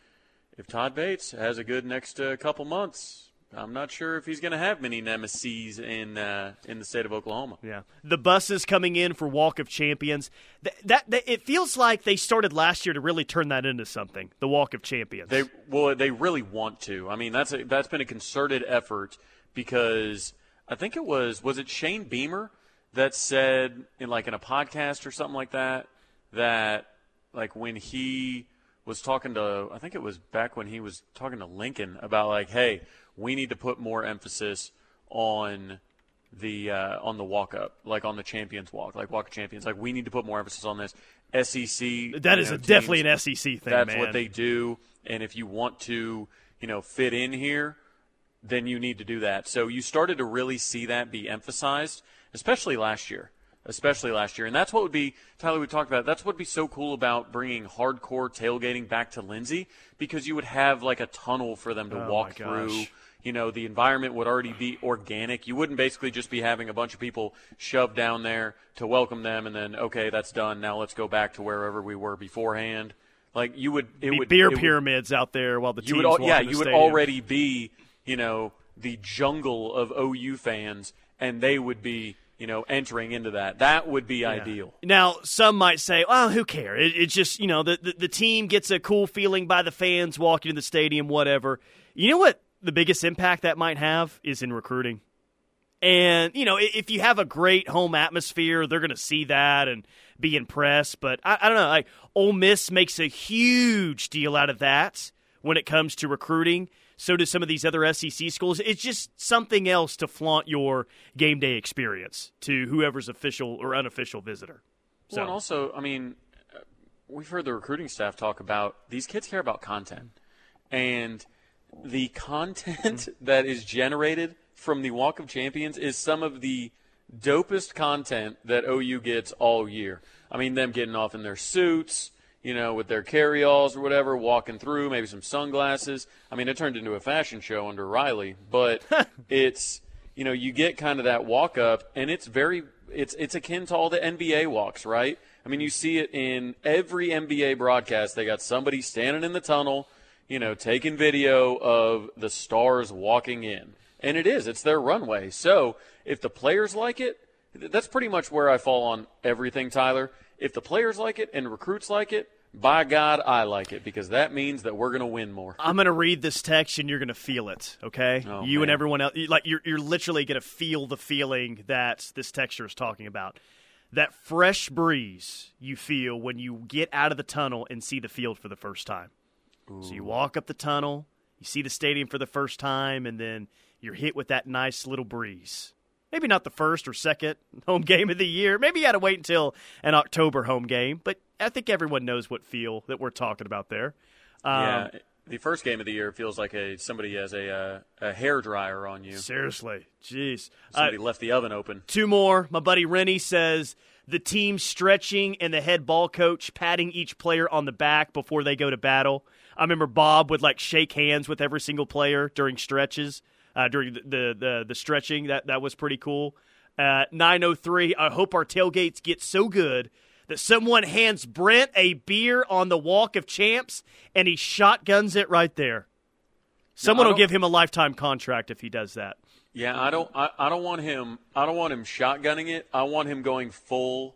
Speaker 5: if Todd Bates has a good next uh, couple months, I'm not sure if he's going to have many nemesis in uh, in the state of Oklahoma.
Speaker 4: Yeah, the buses coming in for Walk of Champions. That, that, that, it feels like they started last year to really turn that into something. The Walk of Champions.
Speaker 5: They well, they really want to. I mean, that's a, that's been a concerted effort because I think it was was it Shane Beamer that said in like in a podcast or something like that that like when he was talking to I think it was back when he was talking to Lincoln about like hey we need to put more emphasis on the uh, on the walk up like on the champions walk like walk of champions like we need to put more emphasis on this SEC
Speaker 4: that is
Speaker 5: know,
Speaker 4: definitely an SEC thing
Speaker 5: that's
Speaker 4: man.
Speaker 5: what they do and if you want to you know fit in here then you need to do that so you started to really see that be emphasized especially last year. Especially last year. And that's what would be, Tyler, we talked about, that's what would be so cool about bringing hardcore tailgating back to Lindsey because you would have like a tunnel for them to
Speaker 4: oh
Speaker 5: walk through. You know, the environment would already be organic. You wouldn't basically just be having a bunch of people shoved down there to welcome them and then, okay, that's done. Now let's go back to wherever we were beforehand. Like you would, it
Speaker 4: be
Speaker 5: would
Speaker 4: beer
Speaker 5: it
Speaker 4: pyramids
Speaker 5: would,
Speaker 4: out there while the
Speaker 5: you
Speaker 4: teams
Speaker 5: would, yeah, you
Speaker 4: would
Speaker 5: already be, you know, the jungle of OU fans, and they would be you know, entering into that. That would be yeah. ideal.
Speaker 4: Now, some might say, well, who cares? It, it's just, you know, the, the, the team gets a cool feeling by the fans walking in the stadium, whatever. You know what the biggest impact that might have is in recruiting. And, you know, if you have a great home atmosphere, they're going to see that and be impressed. But I, I don't know. Like, Ole Miss makes a huge deal out of that when it comes to recruiting. So do some of these other SEC schools. It's just something else to flaunt your game day experience to whoever's official or unofficial visitor.
Speaker 5: So. Well, and also, I mean, we've heard the recruiting staff talk about these kids care about content, and the content mm-hmm. that is generated from the Walk of Champions is some of the dopest content that OU gets all year. I mean, them getting off in their suits, you know, with their carryalls or whatever, walking through, maybe some sunglasses. I mean, it turned into a fashion show under Riley, but it's you know, you get kind of that walk up, and it's very it's it's akin to all the NBA walks, right? I mean, you mm-hmm. see it in every NBA broadcast. They got somebody standing in the tunnel, you know, taking video of the stars walking in. And it is, it's their runway. So if the players like it, that's pretty much where I fall on everything, Tyler. If the players like it and recruits like it, by God, I like it because that means that we're going to win more.
Speaker 4: I'm going to read this text and you're going to feel it. Okay,
Speaker 5: oh,
Speaker 4: you
Speaker 5: man.
Speaker 4: and everyone else, like you're you're literally going to feel the feeling that this texture is talking about. That fresh breeze you feel when you get out of the tunnel and see the field for the first time. So you walk up the tunnel, you see the stadium for the first time, and then you're hit with that nice little breeze. Maybe not the first or second home game of the year. Maybe you had to wait until an October home game, but I think everyone knows what feel that we're talking about there. Um,
Speaker 5: yeah, the first game of the year feels like a somebody has a uh, a hair dryer on you.
Speaker 4: Seriously, jeez.
Speaker 5: Somebody
Speaker 4: Uh,
Speaker 5: left the oven open.
Speaker 4: Two more. My buddy Rennie says the team stretching and the head ball coach patting each player on the back before they go to battle. I remember Bob would like shake hands with every single player during stretches, uh, during the, the, the the stretching. That that was pretty cool. Uh, 903. I hope our tailgates get so good that someone hands Brent a beer on the Walk of Champs and he shotguns it right there. Someone
Speaker 5: I
Speaker 4: will give him a lifetime contract if he does that.
Speaker 5: Yeah, I don't. I, I don't want him. I don't want him shotgunning it. I want him going full,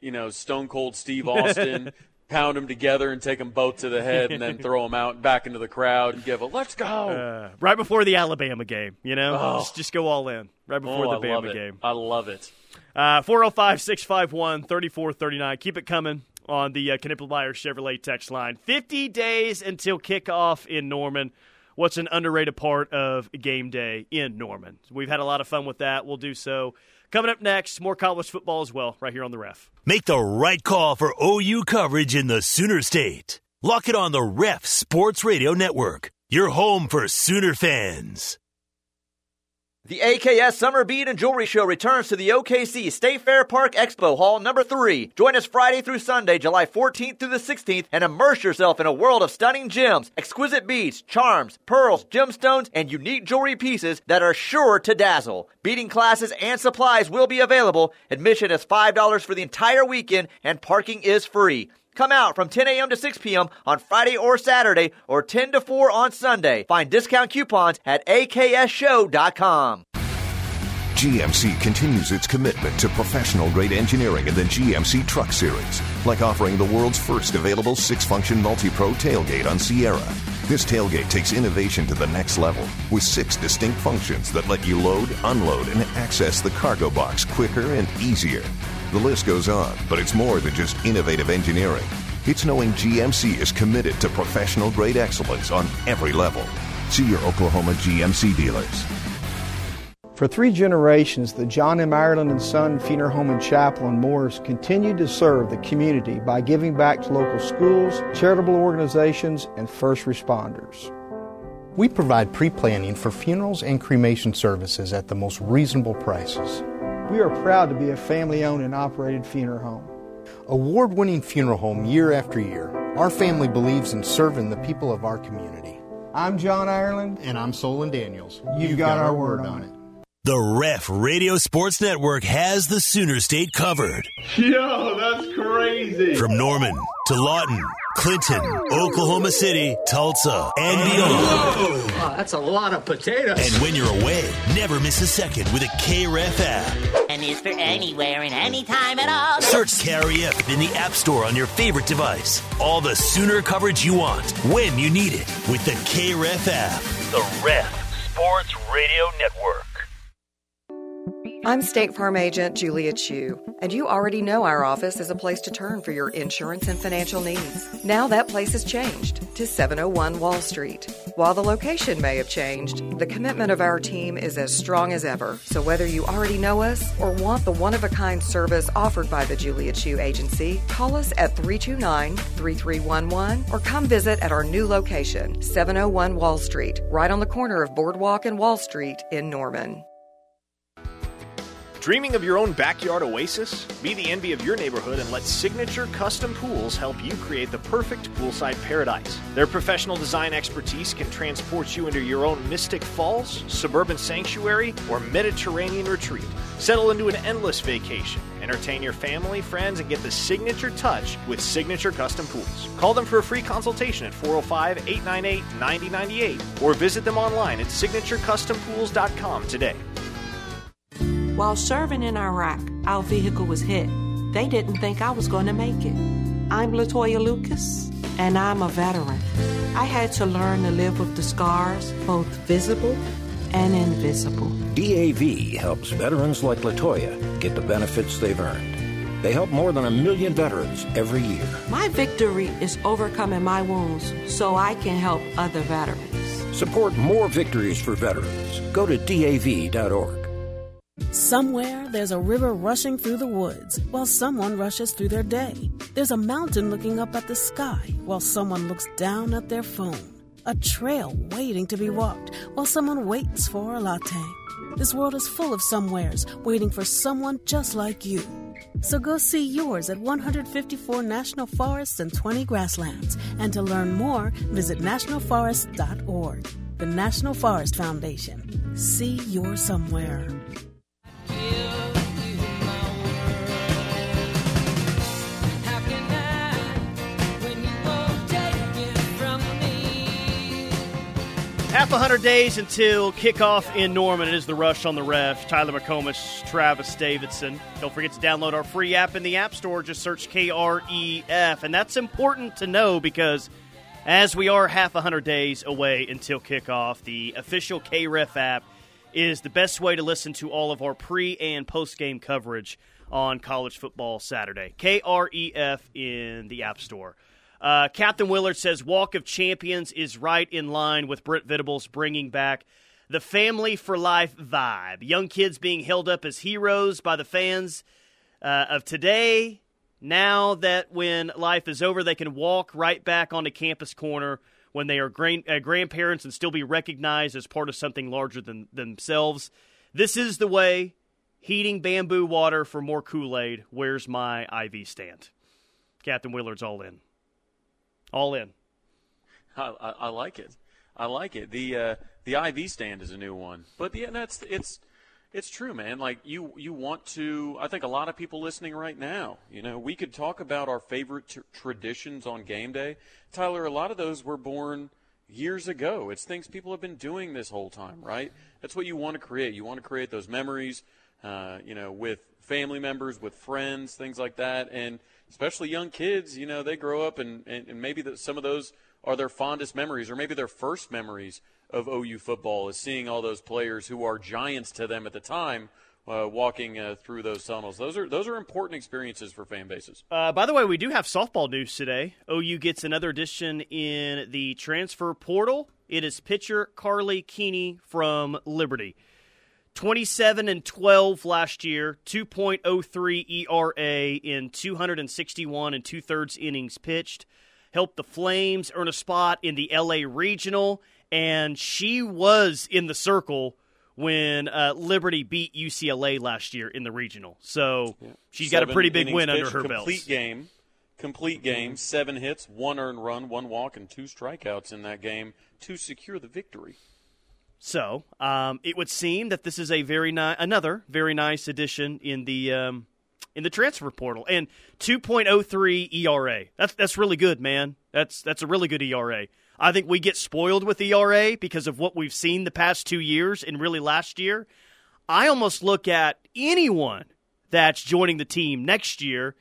Speaker 5: you know, Stone Cold Steve Austin, pound them together and take them both to the head, and then throw them out back into the crowd and give a "Let's go."
Speaker 4: Uh, right before the Alabama game, you know?
Speaker 5: Oh.
Speaker 4: Just, just go all in right before
Speaker 5: Oh,
Speaker 4: the
Speaker 5: I
Speaker 4: Bama game.
Speaker 5: I love it.
Speaker 4: Uh, 405 651 3439. Keep it coming on the uh, Knippelmeyer Chevrolet text line. 50 days until kickoff in Norman. What's an underrated part of game day in Norman? We've had a lot of fun with that. We'll do so. Coming up next, more college football as well, right here on the ref.
Speaker 1: Make the right call for OU coverage in the Sooner State. Lock it on the Ref Sports Radio Network, your home for Sooner fans.
Speaker 20: The AKS Summer Bead and Jewelry Show returns to the OKC State Fair Park Expo Hall number 3. Join us Friday through Sunday, July 14th through the 16th, and immerse yourself in a world of stunning gems, exquisite beads, charms, pearls, gemstones, and unique jewelry pieces that are sure to dazzle. Beading classes and supplies will be available. Admission is $5 for the entire weekend, and parking is free. Come out from 10 a.m. to 6 p.m. on Friday or Saturday or 10 to 4 on Sunday. Find discount coupons at aksshow.com.
Speaker 21: GMC continues its commitment to professional grade engineering in the GMC Truck Series, like offering the world's first available six function multi pro tailgate on Sierra. This tailgate takes innovation to the next level with six distinct functions that let you load, unload, and access the cargo box quicker and easier. The list goes on, but it's more than just innovative engineering. It's knowing GMC is committed to professional grade excellence on every level. See your Oklahoma GMC dealers.
Speaker 22: For three generations, the John M. Ireland and Son Funeral Home and Chapel in Morris continued to serve the community by giving back to local schools, charitable organizations, and first responders.
Speaker 23: We provide pre planning for funerals and cremation services at the most reasonable prices.
Speaker 22: We are proud to be a family owned and operated funeral home.
Speaker 23: Award winning funeral home year after year, our family believes in serving the people of our community.
Speaker 22: I'm John Ireland.
Speaker 23: And I'm Solon Daniels.
Speaker 22: You've, got, our word on it.
Speaker 1: The Ref Radio Sports Network has the Sooner State covered.
Speaker 24: Yo, that's crazy.
Speaker 1: From Norman to Lawton, Clinton, Oklahoma City, Tulsa, and beyond.
Speaker 25: Wow, that's a lot of potatoes.
Speaker 1: And when you're away, never miss a second with a KREF app.
Speaker 7: And is for anywhere and anytime at all.
Speaker 1: Search KREF in the App Store on your favorite device. All the Sooner coverage you want, when you need it, with the KREF app. The Ref Sports Radio Network.
Speaker 26: I'm State Farm Agent Julia Chu, and you already know our office is a place to turn for your insurance and financial needs. Now that place has changed to 701 Wall Street. While the location may have changed, the commitment of our team is as strong as ever. So whether you already know us or want the one of a kind service offered by the Julia Chu Agency, call us at 329 3311 or come visit at our new location, 701 Wall Street, right on the corner of Boardwalk and Wall Street in Norman.
Speaker 27: Dreaming of your own backyard oasis? Be the envy of your neighborhood and let Signature Custom Pools help you create the perfect poolside paradise. Their professional design expertise can transport you into your own Mystic Falls, suburban sanctuary, or Mediterranean retreat. Settle into an endless vacation. Entertain your family, friends, and get the signature touch with Signature Custom Pools. Call them for a free consultation at 405 898 9098 or visit them online at signaturecustompools.com today.
Speaker 28: While serving in Iraq, our vehicle was hit. They didn't think I was going to make it. I'm Latoya Lucas, and I'm a veteran. I had to learn to live with the scars, both visible and invisible.
Speaker 29: DAV helps veterans like Latoya get the benefits they've earned.
Speaker 30: They help more than a million veterans every year.
Speaker 28: My victory is overcoming my wounds so I can help other veterans.
Speaker 30: Support more victories for veterans. Go to DAV.org.
Speaker 31: Somewhere there's a river rushing through the woods while someone rushes through their day. There's a mountain looking up at the sky while someone looks down at their phone. A trail waiting to be walked while someone waits for a latte. This world is full of somewheres waiting for someone just like you. So go see yours at 154 national forests and 20 grasslands. And to learn more, visit nationalforest.org. The National Forest Foundation. See your somewhere.
Speaker 4: Half a hundred days until kickoff in Norman. It is the rush on the ref. Tyler McComas, Travis Davidson. Don't forget to download our free app in the App Store. Just search KREF. And that's important to know because as we are half a hundred days away until kickoff, the official KREF app is the best way to listen to all of our pre and post game coverage on college football Saturday. KREF in the App Store. Uh, Captain Willard says Walk of Champions is right in line with Brent Venables bringing back the family for life vibe. Young kids being held up as heroes by the fans uh, of today. Now that when life is over, they can walk right back onto campus corner when they are grand- uh, grandparents and still be recognized as part of something larger than themselves. This is the way. Heating bamboo water for more Kool Aid. Where's my IV stand? Captain Willard's all in. All in.
Speaker 5: I, I, I like it. I like it. The uh, the IV stand is a new one, but yeah, that's it's it's true, man. Like you you want to. I think a lot of people listening right now. You know, we could talk about our favorite traditions on game day. Tyler, a lot of those were born years ago. It's things people have been doing this whole time, right? That's what you want to create. You want to create those memories, uh, you know, with family members, with friends, things like that, and especially young kids, you know, they grow up and, and, and maybe the, some of those are their fondest memories or maybe their first memories of OU football is seeing all those players who are giants to them at the time uh, walking uh, through those tunnels. Those are those are important experiences for fan bases.
Speaker 4: Uh, by the way, we do have softball news today. OU gets another addition in the transfer portal. It is pitcher Karlie Keeney from Liberty. 27 and 12 last year, 2.03 ERA in 261 and two thirds innings pitched. Helped the Flames earn a spot in the LA Regional, and she was in the circle when uh, Liberty beat UCLA last year in the regional. So yeah. she's
Speaker 5: Seven
Speaker 4: got a pretty big win
Speaker 5: pitched,
Speaker 4: under her
Speaker 5: complete
Speaker 4: belt.
Speaker 5: Complete game. Complete game. Seven hits, one earned run, one walk, and two strikeouts in that game to secure the victory.
Speaker 4: So um, it would seem that this is a very nice, another very nice addition in the um, in the transfer portal, and 2.03 ERA. That's that's really good, man. That's that's a really good ERA. I think we get spoiled with ERA because of what we've seen the past two years and really last year. I almost look at anyone that's joining the team next year,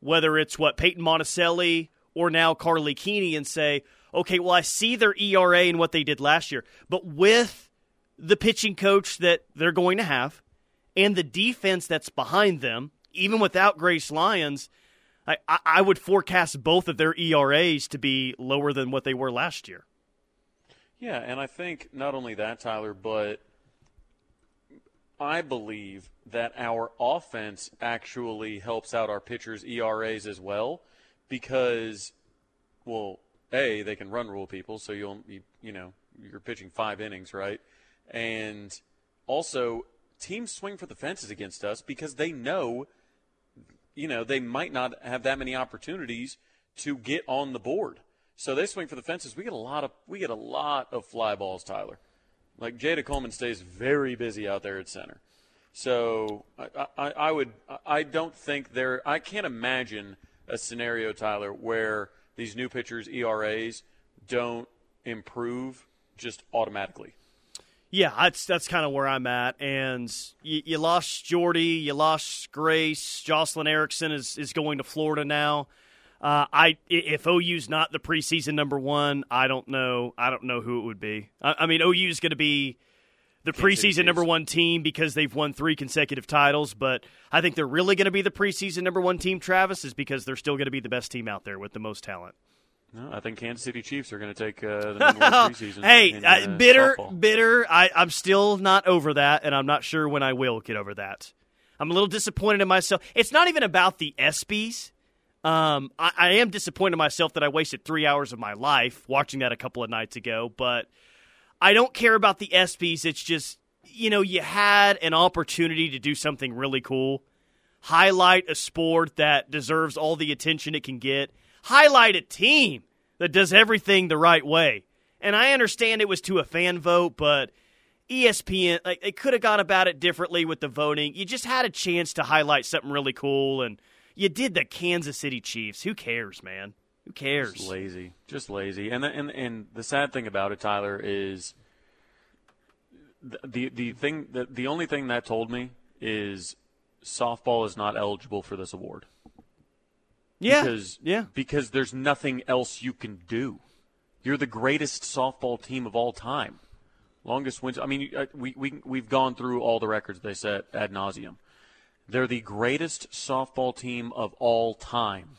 Speaker 4: whether it's what Paytn Monticelli or now Karlie Keeney, and say, okay, well, I see their ERA and what they did last year, but with the pitching coach that they're going to have and the defense that's behind them, even without Grace Lyons, I, I would forecast both of their ERAs to be lower than what they were last year.
Speaker 5: Yeah, and I think not only that, Tyler, but I believe that our offense actually helps out our pitchers' ERAs as well because, well, a they can run rule people, so you'll you, you know you're pitching five innings, right? And also teams swing for the fences against us because they know, you know, they might not have that many opportunities to get on the board. So they swing for the fences. We get a lot of we get a lot of fly balls, Tyler. Like Jayda Coleman stays very busy out there at center. So I, I, I would I don't think there I can't imagine a scenario, Tyler, where these new pitchers' ERAs don't improve just automatically.
Speaker 4: Yeah, that's that's kind of where I'm at. And you, you lost Jordy, you lost Grace. Jocelyn Erickson is, is going to Florida now. Uh, I if OU's not the preseason number one, I don't know. I don't know who it would be. I, I mean, OU's going to be the preseason number one team because they've won three consecutive titles, but I think they're really going to be the preseason number one team. Travis is because they're still going to be the best team out there with the most talent.
Speaker 5: No, I think Kansas City Chiefs are going to take uh, the number one preseason.
Speaker 4: hey,
Speaker 5: in,
Speaker 4: uh,
Speaker 5: uh,
Speaker 4: bitter,
Speaker 5: softball.
Speaker 4: bitter. I, I'm still not over that, and I'm not sure when I will get over that. I'm a little disappointed in myself. It's not even about the ESPYS. Um, I, I am disappointed in myself that I wasted three hours of my life watching that a couple of nights ago, but I don't care about the ESPYS. It's just, you know, you had an opportunity to do something really cool, highlight a sport that deserves all the attention it can get, highlight a team that does everything the right way. And I understand it was to a fan vote, but ESPN, like, they could have gone about it differently with the voting. You just had a chance to highlight something really cool, and you did the Kansas City Chiefs. Who cares, man? Who cares?
Speaker 5: Just lazy, just lazy. And the, and and the sad thing about it, Tyler, is the the, the thing that the only thing that told me is softball is not eligible for this award.
Speaker 4: Yeah,
Speaker 5: because
Speaker 4: yeah.
Speaker 5: because there's nothing else you can do. You're the greatest softball team of all time, longest wins. I mean, uh, we we we've gone through all the records they set ad nauseum. They're the greatest softball team of all time.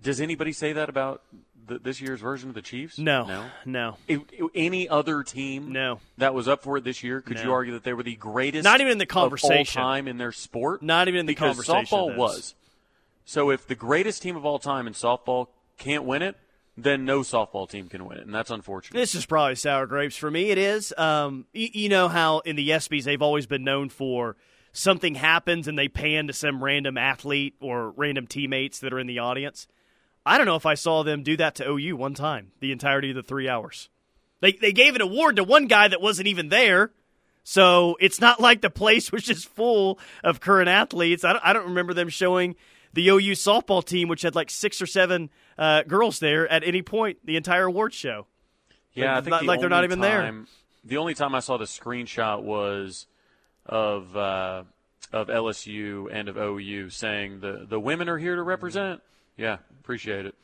Speaker 5: Does anybody say that about the, this year's version of the Chiefs?
Speaker 4: No,
Speaker 5: no,
Speaker 4: no.
Speaker 5: It- it- any other team,
Speaker 4: no,
Speaker 5: that was up for it this year. Could you argue that they were the greatest?
Speaker 4: Not even in the
Speaker 5: of all
Speaker 4: conversation.
Speaker 5: time in their sport.
Speaker 4: Not even in the
Speaker 5: because
Speaker 4: conversation
Speaker 5: Softball was. So if the greatest team of all time in softball can't win it, then no softball team can win it, and that's unfortunate.
Speaker 4: This is probably sour grapes for me. It is. Um, you, you know how in the ESPYS they've always been known for something happens and they pan to some random athlete or random teammates that are in the audience. I don't know if I saw them do that to OU one time the entirety of the three hours. They they gave an award to one guy that wasn't even there. So it's not like the place was just full of current athletes. I don't, I don't remember them showing the OU softball team, which had like six or seven uh, girls there at any point the entire award show.
Speaker 5: Yeah, I
Speaker 4: Like-
Speaker 5: think
Speaker 4: like,
Speaker 5: the
Speaker 4: like they're not even there.
Speaker 5: The only time I saw the screenshot was of uh, of LSU and of OU saying the the women are here to represent. Yeah, appreciate it.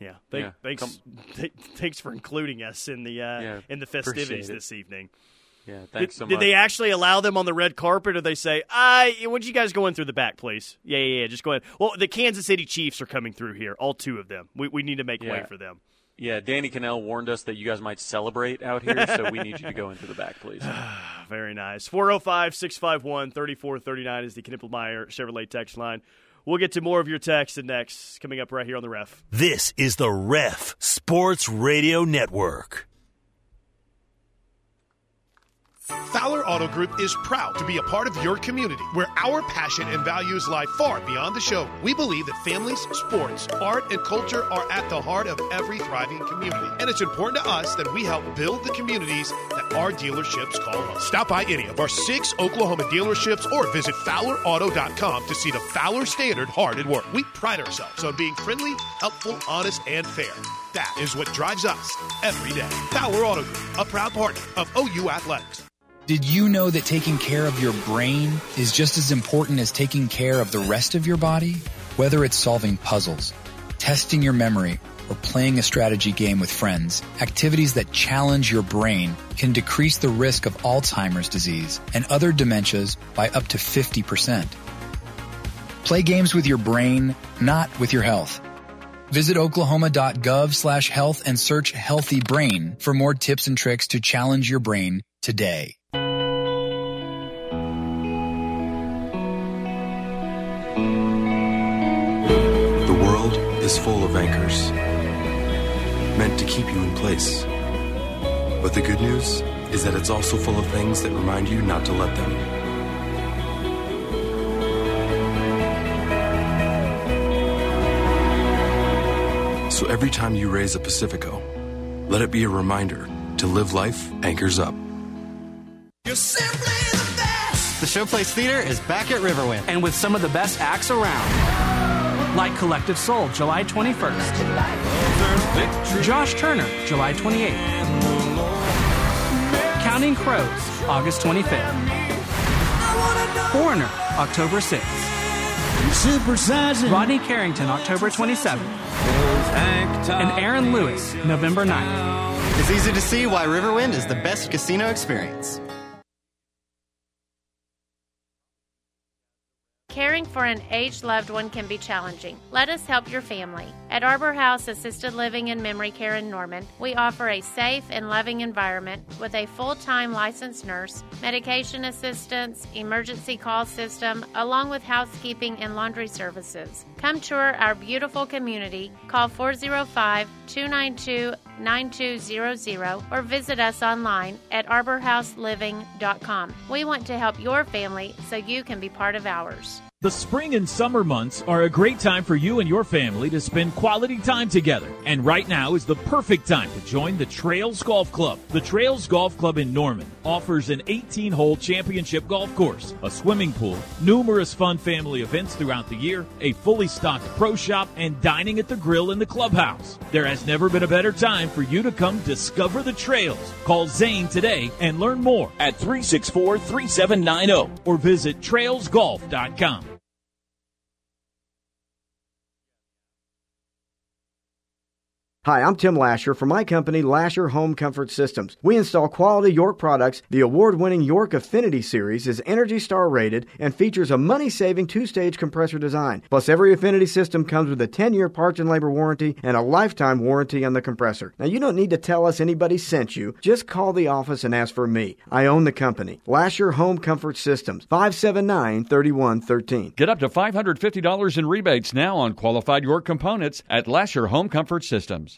Speaker 4: Yeah, Thank,
Speaker 5: Yeah,
Speaker 4: thanks. th- thanks for including us in the uh,
Speaker 5: Yeah,
Speaker 4: in the festivities this evening.
Speaker 5: Yeah, thanks
Speaker 4: did,
Speaker 5: so
Speaker 4: Did they actually allow them on the red carpet, or they say, "I, would you guys go in through the back, please?" Yeah, yeah, yeah. Just go in. Well, the Kansas City Chiefs are coming through here, all two of them. We we need to make way for them.
Speaker 5: Yeah, Danny Kanell warned us that you guys might celebrate out here, so we need you to go into the back, please.
Speaker 4: Very nice. 405 651 3439 is the Knippelmeyer Chevrolet text line. We'll get to more of your texts next, coming up right here on the ref.
Speaker 1: This is the Ref Sports Radio Network.
Speaker 32: Fowler Auto Group is proud to be a part of your community where our passion and values lie far beyond the show. We believe that families, sports, art, and culture are at the heart of every thriving community. And it's important to us that we help build the communities that our dealerships call home. Stop by any of our six Oklahoma dealerships or visit FowlerAuto.com to see the Fowler Standard hard at work. We pride ourselves on being friendly, helpful, honest, and fair. That is what drives us every day. Fowler Auto Group, a proud partner of OU Athletics.
Speaker 33: Did you know that taking care of your brain is just as important as taking care of the rest of your body? Whether it's solving puzzles, testing your memory, or playing a strategy game with friends, activities that challenge your brain can decrease the risk of Alzheimer's disease and other dementias by up to 50%. Play games with your brain, not with your health. Visit oklahoma.gov slash health and search healthy brain for more tips and tricks to challenge your brain today.
Speaker 34: Is full of anchors, meant to keep you in place. But the good news is that it's also full of things that remind you not to let them. So every time you raise a Pacifico, let it be a reminder to live life anchors up.
Speaker 35: The Showplace Theater is back at Riverwind and with some of the best acts around. Like Collective Soul, July 21st. Josh Turner, July 28th. Counting Crows, August 25th. Foreigner, October 6th. Rodney Carrington, October 27th. And Aaron Lewis, November 9th. It's easy to see why Riverwind is the best casino experience.
Speaker 36: Caring for an aged loved one can be challenging. Let us help your family. At Arbor House Assisted Living and Memory Care in Norman, we offer a safe and loving environment with a full time licensed nurse, medication assistance, emergency call system, along with housekeeping and laundry services. Come tour our beautiful community. Call 405 292 9200 or visit us online at arborhouseliving.com. We want to help your family so you can be part of ours.
Speaker 37: The spring and summer months are a great time for you and your family to spend quality time together. And right now is the perfect time to join the Trails Golf Club. The Trails Golf Club in Norman offers an 18 hole championship golf course, a swimming pool, numerous fun family events throughout the year, a fully stocked pro shop, and dining at the grill in the clubhouse. There has never been a better time for you to come discover the trails. Call Zane today and learn more at 364 3790 or visit trailsgolf.com.
Speaker 22: Hi, I'm Tim Lasher from my company, Lasher Home Comfort Systems. We install quality York products. The award winning York Affinity Series is Energy Star rated and features a money saving two stage compressor design. Plus, every Affinity system comes with a 10 year parts and labor warranty and a lifetime warranty on the compressor. Now, you don't need to tell us anybody sent you. Just call the office and ask for me. I own the company. Lasher Home Comfort Systems, 579 3113.
Speaker 38: Get up to $550 in rebates now on qualified York components at Lasher Home Comfort Systems.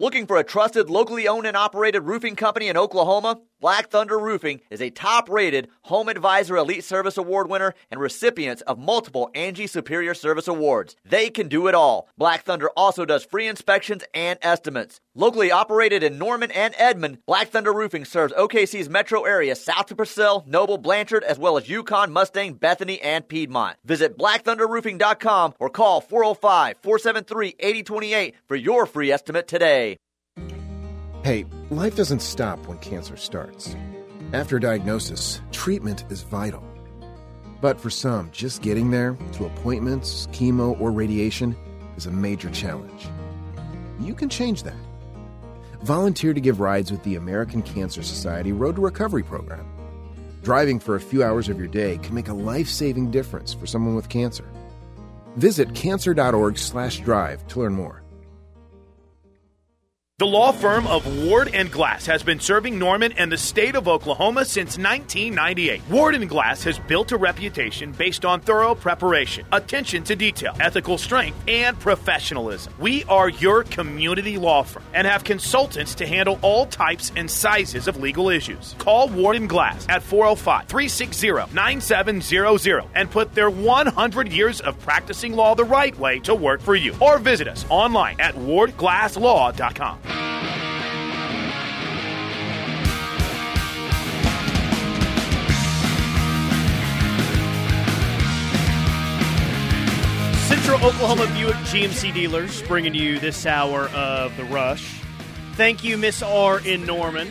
Speaker 20: Looking for a trusted, locally owned and operated roofing company in Oklahoma? Black Thunder Roofing is a top rated Home Advisor Elite Service Award winner and recipients of multiple Angie Superior Service Awards. They can do it all. Black Thunder also does free inspections and estimates. Locally operated in Norman and Edmond, Black Thunder Roofing serves OKC's metro area south to Purcell, Noble, Blanchard, as well as Yukon, Mustang, Bethany, and Piedmont. Visit blackthunderroofing.com or call 405 473 8028 for your free estimate today.
Speaker 39: Hey, life doesn't stop when cancer starts. After diagnosis, treatment is vital. But for some, just getting there, to appointments, chemo, or radiation, is a major challenge. You can change that. Volunteer to give rides with the American Cancer Society Road to Recovery program. Driving for a few hours of your day can make a life-saving difference for someone with cancer. Visit cancer.org/drive to learn more.
Speaker 40: The law firm of Ward and Glass has been serving Norman and the state of Oklahoma since 1998. Ward and Glass has built a reputation based on thorough preparation, attention to detail, ethical strength, and professionalism. We are your community law firm and have consultants to handle all types and sizes of legal issues. Call Ward and Glass at 405-360-9700 and put their 100 years of practicing law the right way to work for you. Or visit us online at wardglasslaw.com.
Speaker 4: Central Oklahoma Buick GMC dealers bringing you this hour of the rush. Thank you, Miss R in Norman,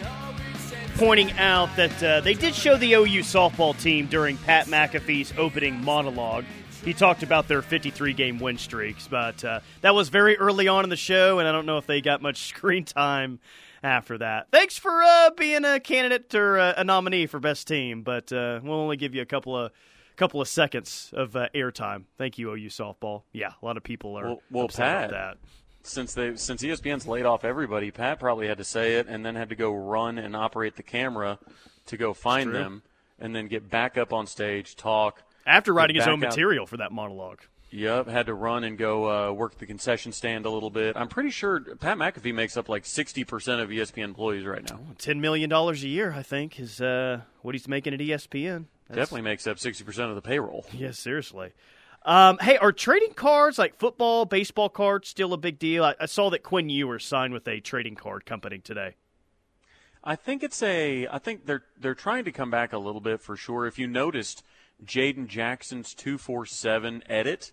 Speaker 4: pointing out that uh, they did show the OU softball team during Pat McAfee's opening monologue. He talked about their 53 game win streaks, but uh, that was very early on in the show, and I don't know if they got much screen time after that. Thanks for uh, being a candidate or uh, a nominee for best team, but uh, we'll only give you a couple of couple of seconds of uh, airtime. Thank you, OU softball. Yeah, a lot of people are
Speaker 5: well, well
Speaker 4: upset
Speaker 5: Pat,
Speaker 4: about that.
Speaker 5: Since they since ESPN's laid off everybody, Pat probably had to say it and then had to go run and operate the camera to go find them and then get back up on stage, talk.
Speaker 4: After writing his own
Speaker 5: out-
Speaker 4: material for that monologue.
Speaker 5: Yep, had to run and go uh, work the concession stand a little bit. I'm pretty sure Pat McAfee makes up like 60% of ESPN employees right now.
Speaker 4: Ten million dollars a year, I think, is uh, what he's making at ESPN. That's-
Speaker 5: Definitely makes up 60% of the payroll.
Speaker 4: Yes, seriously. Um, hey, are trading cards like football, baseball cards still a big deal? I, I saw that Quinn Ewers signed with a trading card company today.
Speaker 5: I think it's a. I think they're they're trying to come back a little bit for sure. If you noticed, Jaden Jackson's two four seven edit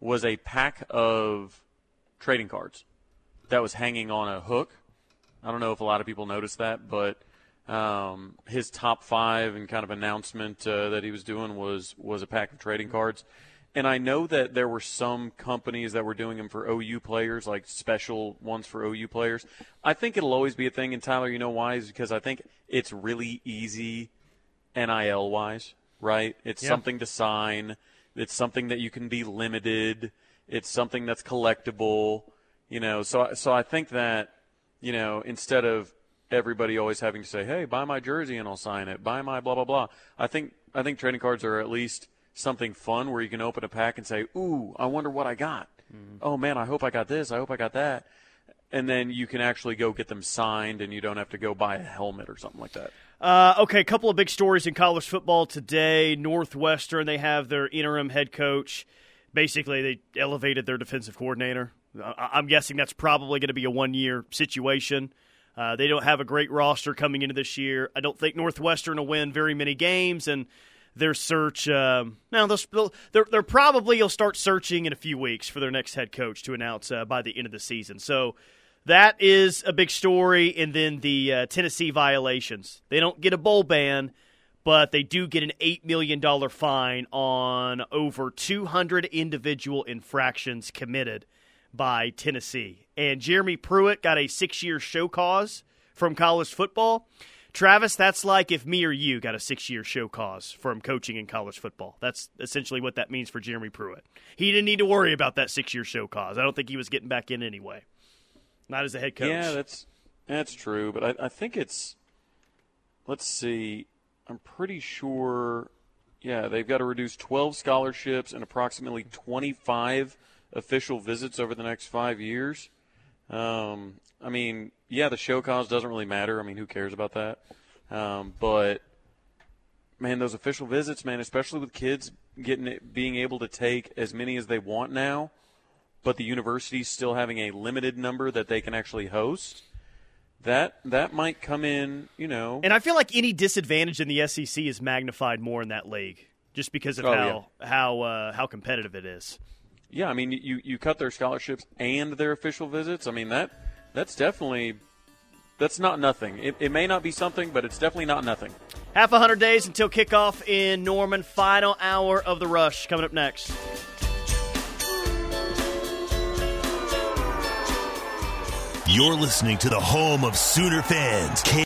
Speaker 5: was a pack of trading cards that was hanging on a hook. I don't know if a lot of people noticed that, but um, his top five and kind of announcement uh, that he was doing was was a pack of trading cards. And I know that there were some companies that were doing them for OU players, like special ones for OU players. I think it'll always be a thing. And Tyler, you know why? Is because I think it's really easy NIL wise, right? It's
Speaker 4: Yeah.
Speaker 5: something to sign. it's something that you can be limited. It's something that's collectible. You know, so so I think that you know instead of everybody always having to say, "Hey, buy my jersey and I'll sign it. Buy my blah blah blah." I think I think trading cards are at least something fun where you can open a pack and say, "Ooh, I wonder what I got." Mm-hmm. Oh man, I hope I got this. I hope I got that. And then you can actually go get them signed, and you don't have to go buy a helmet or something like that.
Speaker 4: Uh, okay, a couple of big stories in college football today. Northwestern, they have their interim head coach. Basically, they elevated their defensive coordinator. I'm guessing that's probably going to be a one year situation. Uh, they don't have a great roster coming into this year. I don't think Northwestern will win very many games, and their search. Um, now they'll, they're, they're probably you'll start searching in a few weeks for their next head coach to announce uh, by the end of the season. So that is a big story. And then the uh, Tennessee violations. They don't get a bowl ban, but they do get an eight million dollar fine on over two hundred individual infractions committed by Tennessee. And Jeremy Pruitt got a six year show cause from college football. Travis, that's like if me or you got a six year show cause from coaching in college football. That's essentially what that means for Jeremy Pruitt. He didn't need to worry about that six year show cause. I don't think he was getting back in anyway. Not as a head coach.
Speaker 5: Yeah, that's that's true. But I, I think it's let's see. I'm pretty sure yeah, they've got to reduce 12 scholarships and approximately 25 official visits over the next five years. Um, I mean, yeah, the show cause doesn't really matter. I mean, who cares about that? Um, but man, those official visits, man, especially with kids getting it, being able to take as many as they want now, but the university's still having a limited number that they can actually host. That that might come in, you know.
Speaker 4: And I feel like any disadvantage in the SEC is magnified more in that league, just because of
Speaker 5: Oh,
Speaker 4: how how uh, how competitive it is.
Speaker 5: Yeah, I mean, you, you cut their scholarships and their official visits. I mean that that's definitely that's not nothing. It, it may not be something, but it's definitely not nothing.
Speaker 4: Half a hundred days until kickoff in Norman. Final hour of the rush coming up next.
Speaker 1: You're listening to the home of Sooner fans.